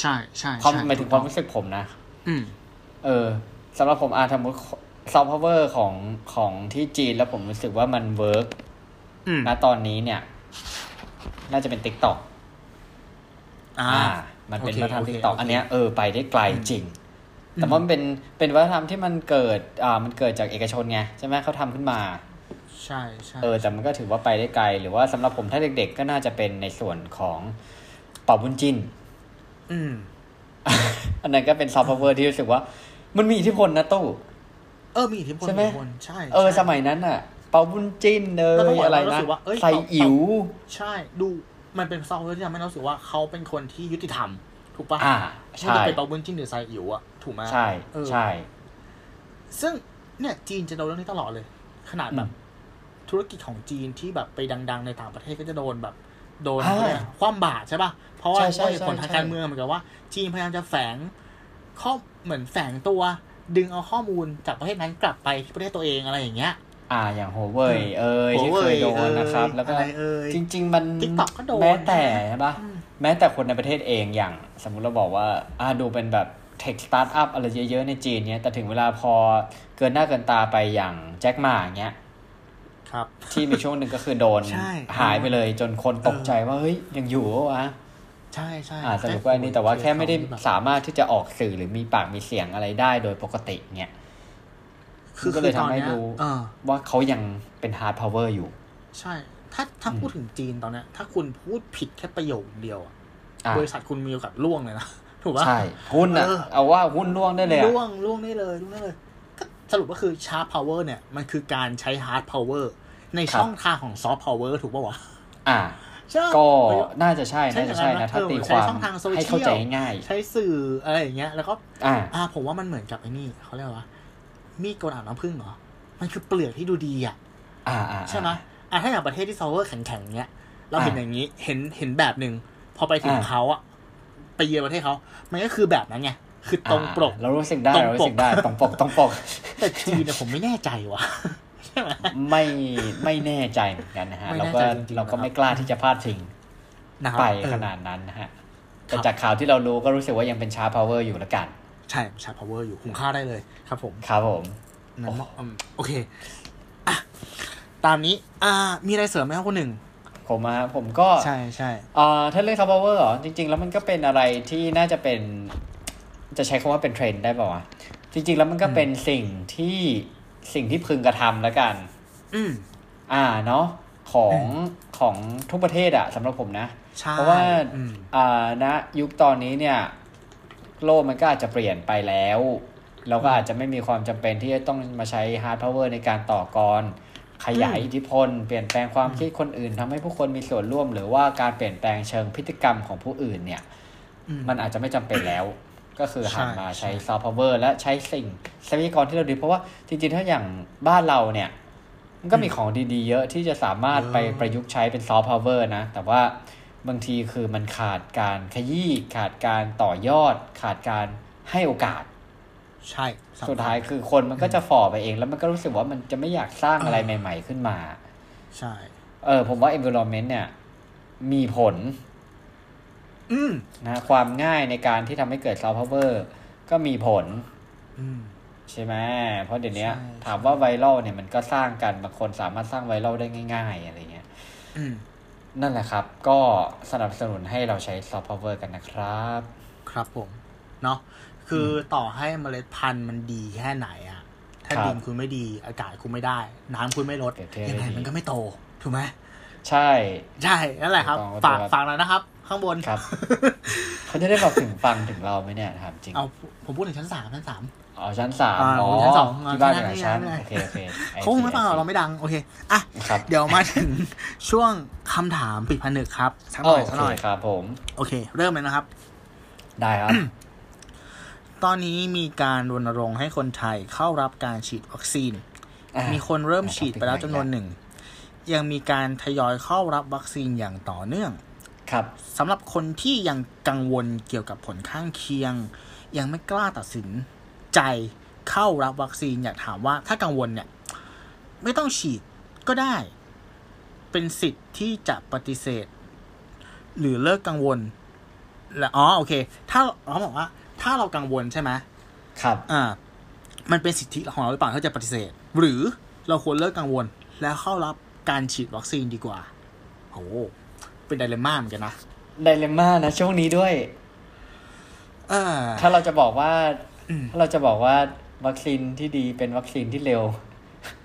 ใช่ใช่ความใช่หมายถึงความรู้สึกผมนะอืม เออสำหรับผมอาสมมติ soft power ของของที่จีนแล้วผมรู้สึกว่ามัน workอืมณตอนนี้เนี่ย น่าจะเป็น TikTok อ่าอ่ามันเป็นโอเควัฒนธรรมโอเค TikTok โอเคอันเนี้ยเออไปได้ไกลจริงอืมแต่ว่ามันเป็นเป็นวัฒนธรรมที่มันเกิด อ่ามันเกิดจากเอกชนไงใช่ไหมเขาทำขึ้นมา ใช่ใช่เออแต่มันก็ถือว่าไปได้ไกล หรือว่าสำหรับผมถ้าเด็ก ๆ ก็น่าจะเป็นในส่วนของเปาบุ้นจิ้นอืม อันนั้นก็เป็น soft power ที่รู้สึกว่า มันมีอิทธิพลนะตู้เออมีอิทธิพลใช่ไหมอิทธิพลใช่เออใช่สมัยนั้นอะ เป่าบุญจินเนแล้วต้องยบอกอะไรว่ารู้นะสึกว่าเอ้ยใส่เป่าอิ๋วใช่ ดูมันเป็นซอฟต์แวร์ที่ทำให้เรารู้สึกว่าเขาเป็นคนที่ยุติธรรม ถูกปะอ่าไม่ใช่ว่าจะเป็นเปาบุญจิ้นหรือไซอิ๋วอะถูกไหมใช่เออใช่ ซึ่งเนี่ยจีนจะโดนเรื่องนี้ตลอดเลย ขนาดแบบอืม ธุรกิจของจีนที่แบบไปดัง ๆ ในต่างประเทศก็จะโดนแบบโดนอ่าเขาเรียกคว่ำบาตรใช่ปะเพราะว่าใช่ใช่เพราะเหตุผลใช่ทางใช่การเมืองเหมือนกับว่า จีนพยายามจะแฝงข้อเหมือนแฝงตัวดึงเอาข้อมูลจากประเทศนั้นกลับไปที่ประเทศตัวเองอะไรอย่างเงี้ย อ่าอย่างโฮเว่ยเอ้ยที่เคยโดนนะครับ แล้วก็อะไรเอ่ยจริง ๆ มัน TikTok ก็โดนแม้แต่ใช่ปะอืมแม้แต่คนในประเทศเองอย่าง สมมุติเราบอกว่าอ่าดูเป็นแบบ tech startup อะไรเยอะๆในจีนเนี้ยแต่ถึงเวลาพอเกินหน้าเกินตาไปอย่างแจ็คหม่าอย่างเงี้ยครับ ที่มีช่วงหนึ่งก็คือโดนใช่หายไปเลย จนคนตกใจว่าเฮ้ยยังอยู่ปะวะใช่ใช่อ่าสรุปว่าอันนี้แต่ว่าแค่ไม่ได้แบบสามารถที่จะออกสื่อหรือมีปากมีเสียงอะไรได้โดยปกติเงี้ยคือก็เลยคือตอนทำให้เนี้ยดูเออว่าเขายังเป็น hard power อยู่ ใช่ ถ้าถ้าอืมพูดถึงจีนตอนเนี้ยถ้าคุณพูดผิดแค่ประโยคเดียวอะอ่าบริษัทคุณมีโอกาสร่วงเลยนะถูกปะใช่หุ้นอะเออเอาว่าหุ้นร่วงได้เลยอะร่วงร่วงได้เลยร่วงได้เลยก็ สรุปก็คือ sharp power เนี่ยมันคือการใช้ hard power ในช่องทางของ soft power ถูกปะวะอ่าใช่ก็ไม่น่าจะใช่ใช่น่าจะใช่อย่างนั้นะนนะถ้าเออตีใช้ความช่องทางโซเชียลให้เข้าใจง่าย ใช้สื่ออะไรอย่างเงี้ย แล้วก็อ่าอ่า ผมว่ามันเหมือนกับไอ้นี่เขาเรียกว่า มีดโกนอาบน้ำผึ้งเหรอ มันคือเปลือกที่ดูดีอะ อ่าอ่าใช่ไหมอะถ้าอย่างประเทศที่ซอฟต์แวร์แข็งๆเนี้ย เราเห็นอะอย่างนี้เห็นเห็นแบบหนึ่งพอไปถึงอะเขาอะไปเยือนประเทศเขา มันก็คือแบบนั้นไง คือตรงปกอ่าเรารู้สึกได้ตรงเรารู้สึกปกได้ตรงปกตรงปก แต่จีนเนี่ยผมไม่แน่ใจว่ะใช่ไหมไม่ไม่แน่ใจเหมือนกันนะฮะไม่เราแน่ก็ใจจริงๆเราก็นะครับไม่กล้าที่จะพลาดทิ้งนะครับไปเออขนาดนั้นนะฮะครัแต่บจากข่าวที่เรารู้ก็รู้สึกว่ายังเป็นชาร์ปพาวเวอร์อยู่ละกัน ใช่ชาร์ปพาวเวอร์อยู่คุ้มค่าได้เลยครับผมครับผมนั้นอืมโอเคอะตามนี้ อ่า มีอะไรเสริมไหมครับคุณหนึ่งผมอะผมก็ใช่ใช่อ่าถ้าเรื่องซอฟต์พาวเวอร์เหรอจริง ๆ แล้วมันก็เป็นอะไรที่น่าจะเป็น จะใช้คำว่าเป็นเทรนด์ได้ป่าวะจริง ๆ แล้วมันก็เป็นสิ่งที่สิ่งที่พึงกระทำแล้วกัน อืมอ่าเนาะของของทุกประเทศอะสำหรับผมนะใช่เพราะว่าอืมอ่าณยุคตอนนี้เนี่ย โลกมันก็อาจจะเปลี่ยนไปแล้วเราก็อาจจะไม่มีความจำเป็นที่จะต้องมาใช้ hard power ในการต่อกร ขยายอิทธิพล เปลี่ยนแปลงความคิดคนอื่นทำให้ผู้คนมีส่วนร่วม หรือว่าการเปลี่ยนแปลงเชิงพฤติกรรมของผู้อื่นเนี่ยอืมมันอาจจะไม่จำเป็นแล้ว ก็คือหันใช่มาใช้ใช่ซอฟต์พาวเวอร์และใช้สิ่งทรัพยากรที่เราดี เพราะว่าจริงๆ ถ้าอย่างบ้านเราเนี่ย มันก็มีของดีๆ เยอะที่จะสามารถไปประยุกต์ใช้เป็นซอฟต์พาวเวอร์นะ แต่ว่าบางทีคือมันขาดการขยี้ขาดการต่อยอด ขาดการให้โอกาส ใช่ สำคัญสุดท้ายคือคนมันก็จะฝ่อไปเอง แล้วมันก็รู้สึกว่ามันจะไม่อยากสร้างอะไรใหม่ ๆ ขึ้นมา ใช่ เออผมว่า environment เนี่ยมีผลอืม นะความง่ายในการที่ทำให้เกิด soft power ก็มีผลอืมใช่ไหมเพราะเดี๋ยวนี้ใช่ถามว่าไวรัลเนี่ยมันก็สร้างกันบางคนสามารถสร้างไวรัลได้ง่าย ๆ อะไรเงี้ยอืมนั่นแหละครับ ก็สนับสนุนให้เราใช้ soft power กันนะครับ ครับผมเนาะคืออต่อให้เมล็ดพันธุ์มันดีแค่ไหนอะถ้าครับดินคุณไม่ดีอากาศคุณไม่ได้ น้ำคุณไม่ลดเกิดเทศยังไงไม่ดีมันก็ไม่โต ถูกไหมใช่ ใช่นั่นแหละครับถูกต้องฝากครับฝากแล้วนะครับ ข้างบนครับเขาจะได้บอกถึงฟังถึงเราไหมเนี่ยถามจริงเอาผมพูดถึงชั้นสามชั้นสามอ๋อชั้นสามอ่าอ๋อชั้นสองที่บ้านอ่าอยู่หลายชั้นไม่เป็นไรโอเคโอเคอ้เขาคงไม่ฟังหรอกเราไม่ดังโอเคอะครับเดี๋ยวมาถึงช่วงคำถามปิดผนึกครับสักหโอน่อยสักหน่อยเคครับผม โอเค เริ่มเลยนะครับ ได้ครับ ตอนนี้มีการรณรงค์ให้คนไทยเข้ารับการฉีดวัคซีนอะมีคนเริ่มฉีดไปแล้วอะจำนวนหนึ่ง ยังมีการทยอยเข้ารับวัคซีนอย่างต่อเนื่อง ครับสำหรับคนที่ยังกังวลเกี่ยวกับผลข้างเคียง ยังไม่กล้าตัดสินใจเข้ารับวัคซีนอยากถามว่าถ้ากังวลเนี่ย ไม่ต้องฉีดก็ได้ เป็นสิทธิ์ที่จะปฏิเสธ หรือเลิกกังวลและอ๋อโอเค ถ้าเขาบอกว่า ถ้าเรากังวลใช่ไหมครับอ่ามันเป็นสิทธิของเราหรือเปล่าถ้าจะปฏิเสธ หรือเราควรเลิกกังวล แล้วเข้ารับการฉีดวัคซีนดีกว่าโอ้โห เป็น dilemma เหมือนกันนะ dilemma นะช่วงนี้ด้วยเออถ้าเราจะบอกว่าอืมถ้าเราจะบอกว่าวัคซีนที่ดีเป็นวัคซีนที่เร็ว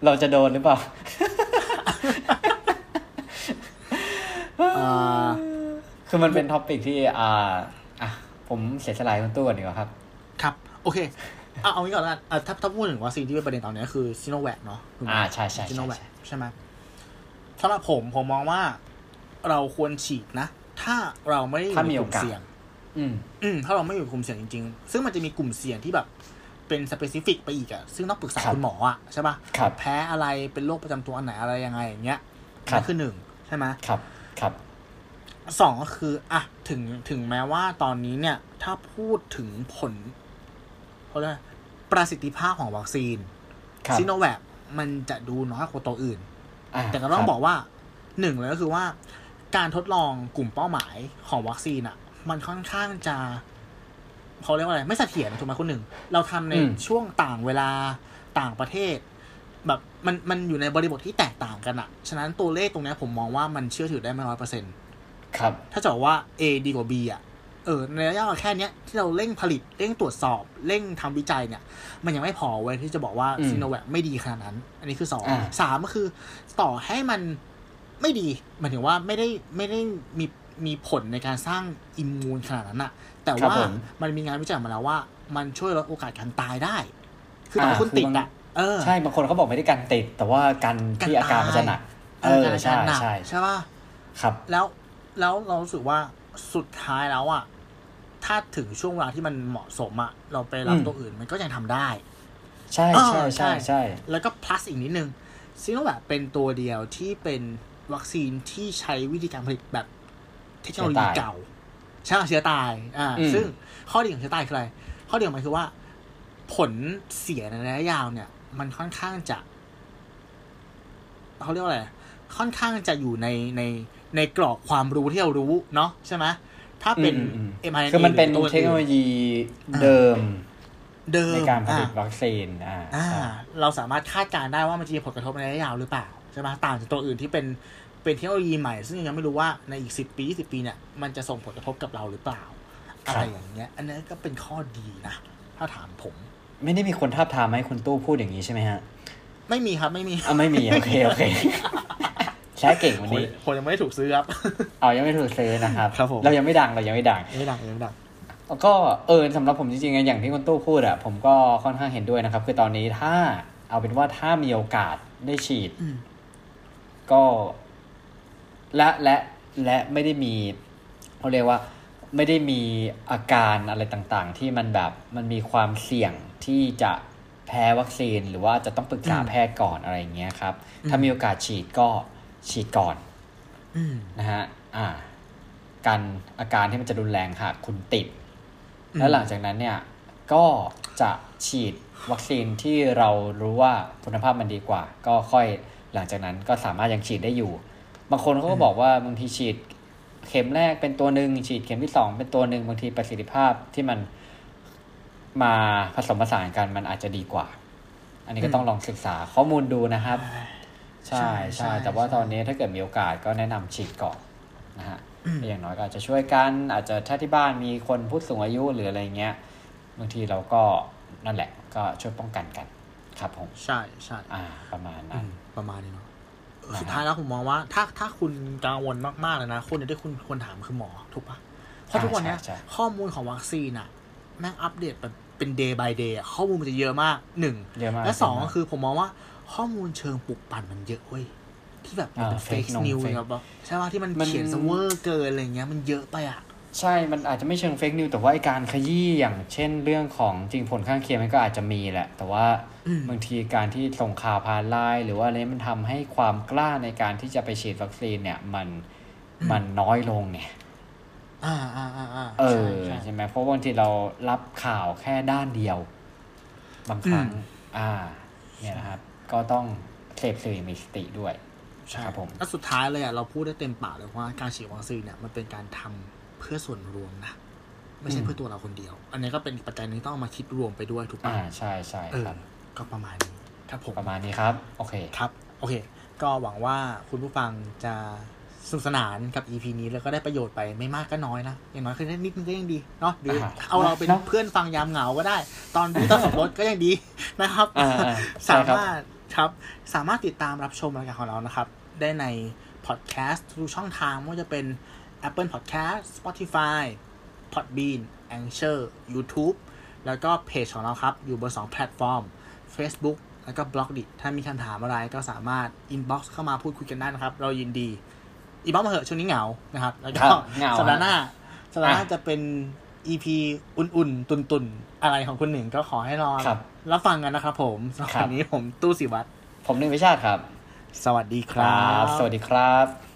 เราจะโดนหรือเปล่าอ่าคือมันเป็น topic ที่ อ่าอะผมเสียสลายคุณตู้ก่อนดีกว่าครับ ครับ โอเคเอาเอางี้ก่อนละกันอะถ้าถ้าพูดถึงวัคซีนที่เป็นประเด็นตอนนี้คือซีโนแวคเนาะถูกไหมอ่าใช่ใช่ซีโนใช่แวคใช่ใช่ไหมสำหรับผมผมมองว่า เราควรฉีดนะ ถ้าเราไม่ได้อยู่ถ้าในมีกโอลุ่มกาสเสี่ยง อืม อืม ถ้าเราไม่อยู่ในกลุ่มเสี่ยงจริงๆ ซึ่งมันจะมีกลุ่มเสี่ยงที่แบบ เป็นสเปซิฟิกไปอีกอะซึ่งต้องปรึกษาครับคุณหมออะใช่ปะครับแพ้อะไรเป็นโรคประจำตัวอันไหนอะไรยังไงอย่างเงี้ยครับนั่นคือหนึ่งใช่ไหมครับ ครับสองก็คืออะถึงถึงแม้ว่าตอนนี้เนี่ย ถ้าพูดถึงผลเขาเรียกอะไรประสิทธิภาพของวัคซีนครับซีโนแวคมันจะดูน้อยกว่าตัวอื่นอ่าแต่ก็ต้องครับบอกว่าหนึ่งเลยก็คือว่า การทดลองกลุ่มเป้าหมายของวัคซีนอะมันค่อนข้างจะเขาเรียกว่าอะไร ไม่เสถียรถูกไหมคนหนึ่ง เราทำในอืมช่วงต่างเวลาต่างประเทศ แบบมันมันอยู่ในบริบทที่แตกต่างกันอะฉะนั้นตัวเลขตรงเนี้ยผมมองว่ามันเชื่อถือได้ไม่ร้อยเปอร์เซ็นต์ครับ ถ้าจะบอกว่า A ดีกว่า B อะเออในระยะเวลาแค่เนี้ยที่เราเร่งผลิตเร่งตรวจสอบเร่งทำวิจัยเนี่ย มันยังไม่พอเว้ยที่จะบอกว่าอืมซีโนแวคไม่ดีขนาดนั้น อันนี้คือสองอ่าสามก็คือ ต่อให้มัน ไม่ดีหมายถึงว่าไม่ได้ไม่ได้มีมีผลในการสร้างอิมมูนขนาดนั้นอะแต่ครับว่าผมมันมีงานวิจัยมาแล้วว่า มันช่วยลดโอกาสการตายได้ คือต่อให้อ่าคุณคือติดบางอะเออใช่บางคนเขาบอกไม่ได้กันติด แต่ว่ากันที่อาการมันจะหนักเออการใช่หนักใช่ใช่ป่ะครับแล้วแล้วเรารู้สึกว่าสุดท้ายแล้วอะถ้าถึงช่วงเวลาที่มันเหมาะสมอะเราไปรับอืมตัวอื่นมันก็ยังทำได้ ใช่เออใช่ใช่ใช่แล้วก็ plus อีกนิดนึงซีโนแวคเป็นตัวเดียวที่เป็น วัคซีนที่ใช้วิธีการผลิตแบบเทคโนโลยีเก่าใช่เชื้อตาย อ่าอืมซึ่งข้อดีของเชื้อตายคืออะไร ข้อดีของมันคือว่า ผลเสียในระยะยาวเนี่ย มันค่อนข้างจะเขาเรียกว่าอะไร ค่อนข้างจะอยู่ในในในกรอบความรู้ที่เรารู้เนาะใช่ไหมถ้าเป็นอืมอืม mRNA คือมันเป็นหรือตัวเทคโนโลอื่ยีเดิม เดิมในการผลิตอะวัคซีน อ่าอ่าใช่เราสามารถคาดการณ์ได้ว่ามันจะมีผลกระทบในระยะยาวหรือเปล่า ใช่ไหมต่างจากตัวอื่นที่เป็นเป็นเทคโนโลยีใหม่ ซึ่งยังไม่รู้ว่าในอีกสิบปีสิบปีเนี่ยมันจะส่งผลกระทบกับเราหรือเปล่าครับอะไรอย่างเงี้ย อันนี้ก็เป็นข้อดีนะ ถ้าถามผม ไม่ได้มีคนทาบทามให้คุณตู้พูดอย่างนี้ใช่ไหมฮะ ไม่มีครับไม่มีอ่าไม่มี โอเค โอเคใช้เก่งวันคนนี้คนยังไม่ได้ถูกซื้อครับเอายังไม่ถูกซื้อนะครับครับผมเรายังไม่ดังเรายังไม่ดังยังไม่ดังยังไม่ดังแล้วก็เออสำหรับผมจริงๆอะอย่างที่คุณตู้พูดอะผมก็ค่อนข้างเห็นด้วยนะครับ คือตอนนี้ถ้าเอาเป็นว่าถ้ามีโอกาสได้ฉีดอืม ก็ และและและไม่ได้มีเขาเรียกว่าไม่ได้มีอาการอะไรต่างๆ ที่มันแบบมันมีความเสี่ยงที่จะแพ้วัคซีนหรือว่าจะต้องปรึกษาอืมแพทย์ก่อนอะไรอย่างเงี้ยครับอืมถ้ามีโอกาสฉีดก็ฉีดก่อนอืมนะฮะอ่ากันอาการที่มันจะรุนแรงหากคุณติดอืมแล้วหลังจากนั้นเนี่ย ก็จะฉีดวัคซีนที่เรารู้ว่าคุณภาพมันดีกว่า ก็ค่อย หลังจากนั้นก็สามารถยังฉีดได้อยู่ บางคนเขาก็บอกว่าบางทีฉีดเข็มแรกเป็นตัวหนึ่งฉีดเข็มที่สองเป็นตัวหนึ่งบางทีประสิทธิภาพที่มันมาผสมผสานกันมันอาจจะดีกว่า อันนี้ก็ต้องลองศึกษาข้อมูลดูนะครับ ใช่ใช่ใช่ใช่แต่ว่าใช่ตอนนี้ถ้าเกิดมีโอกาสก็แนะนำฉีดก่อนนะฮะอืมอย่างน้อยก็อาจจะช่วยกัน อาจจะถ้าที่บ้านมีคนผู้สูงอายุหรืออะไรเงี้ยบางทีเราก็นั่นแหละก็ช่วยป้องกันกัน ครับผมใช่ใช่อ่า ประมาณอืนั้นม ประมาณนี้เนาะนะฮะสุดท้ายแล้วผมมองว่า ถ้าถ้าคุณกังวลมากๆเลยนะคนที่คุณควรถามคือหมอถูกปะเพราะทุกวันเนี้ยใช่ใช่ข้อมูลของวัคซีนอะแม่งอัปเดตแบบเป็น day by day อะข้อมูลมันจะเยอะมากหนึ่งเยอะมากและสองเยะก็มากคือผมมองว่าข้อมูลเชิงปลุกปั่นมันเยอะเว้ยที่แบบมันเป็นอ่า fake fake news fake ครับใช่ป่ะที่มันมันเขียนซะเวอร์เกินอะไรเงี้ยมันเยอะไปอะ ใช่ มันอาจจะไม่เชิง fake news แต่ว่าไอการขยี้อย่างเช่นเรื่องของจริงผลข้างเคียงมันก็อาจจะมีแหละ แต่ว่าอืมบางทีการที่ส่งข่าวผ่านไลน์หรือว่าอะไรมันทำให้ความกล้าในการที่จะไปฉีดวัคซีนเนี่ย มันมันน้อยลงเนี่ยอ่าอ่าอ่าอ่าเอใช่อใช่ใช่ไหมเพราะบางทีเรารับข่าวแค่ด้านเดียว บางครั้งอืมอ่า เนี่ยนะครับ ก็ต้องเสพสื่ออย่างมีสติด้วยใช่ครับผมแล้วสุดท้ายเลยอะเราพูดได้เต็มปากเลยว่าการฉีดวัคซีนเนี่ยมันเป็นการทำ เพื่อส่วนรวมนะ ไม่ใช่อืมเพื่อตัวเราคนเดียว อันนี้ก็เป็นปัจจัยหนึงที่ต้องเอามาคิดรวมไปด้วยถูกปะอ่าใช่ใช่เออครับก็ประมาณนี้ครับผมประมาณนี้ครับ โอเคครับ โอเค ก็หวังว่าคุณผู้ฟังจะสนุกสนานกับ EP นี้แล้วก็ได้ประโยชน์ไปไม่มากก็น้อยนะอย่างน้อยคือได้นิดนึงก็ยังดีเนาะหรืออ่าเอาเราเป็นเนอะเพื่อนฟังยามเหงาก็ได้ ตอนที่ต้องขับรถก็ยังดีนะครับอ่าอ่าใช่ครับสามารถครับสามารถติดตามรับชมรายการของเรานะครับ ได้ในพอดแคสต์ทุกช่องทางไม่ว่าจะเป็น Apple Podcast Spotify Podbean Anchor YouTube แล้วก็เพจของเราครับ อยู่บน 2 แพลตฟอร์ม Facebook แล้วก็ b ล็อกดิถ้ามีคำถามอะไรก็สามารถ inbox เข้ามาพูดคุยกันได้นะครับ เรายินดีอีบ็อกมาเหอะช่วงนี้เหงานะครับ แล้วก็ครับเหงาสัปดาห์หน้าสัปดาห์หน้าอะจะเป็น EP อุ่นๆ ตุนๆ อะไรของคุณหนึ่งก็ขอให้รอครับรับฟังกันนะครับผมสำหรับครับวันนี้ผมตู้สิวัตรผมหนึ่งวิชาติครับ สวัสดีคครัรับบสวัสดีครับ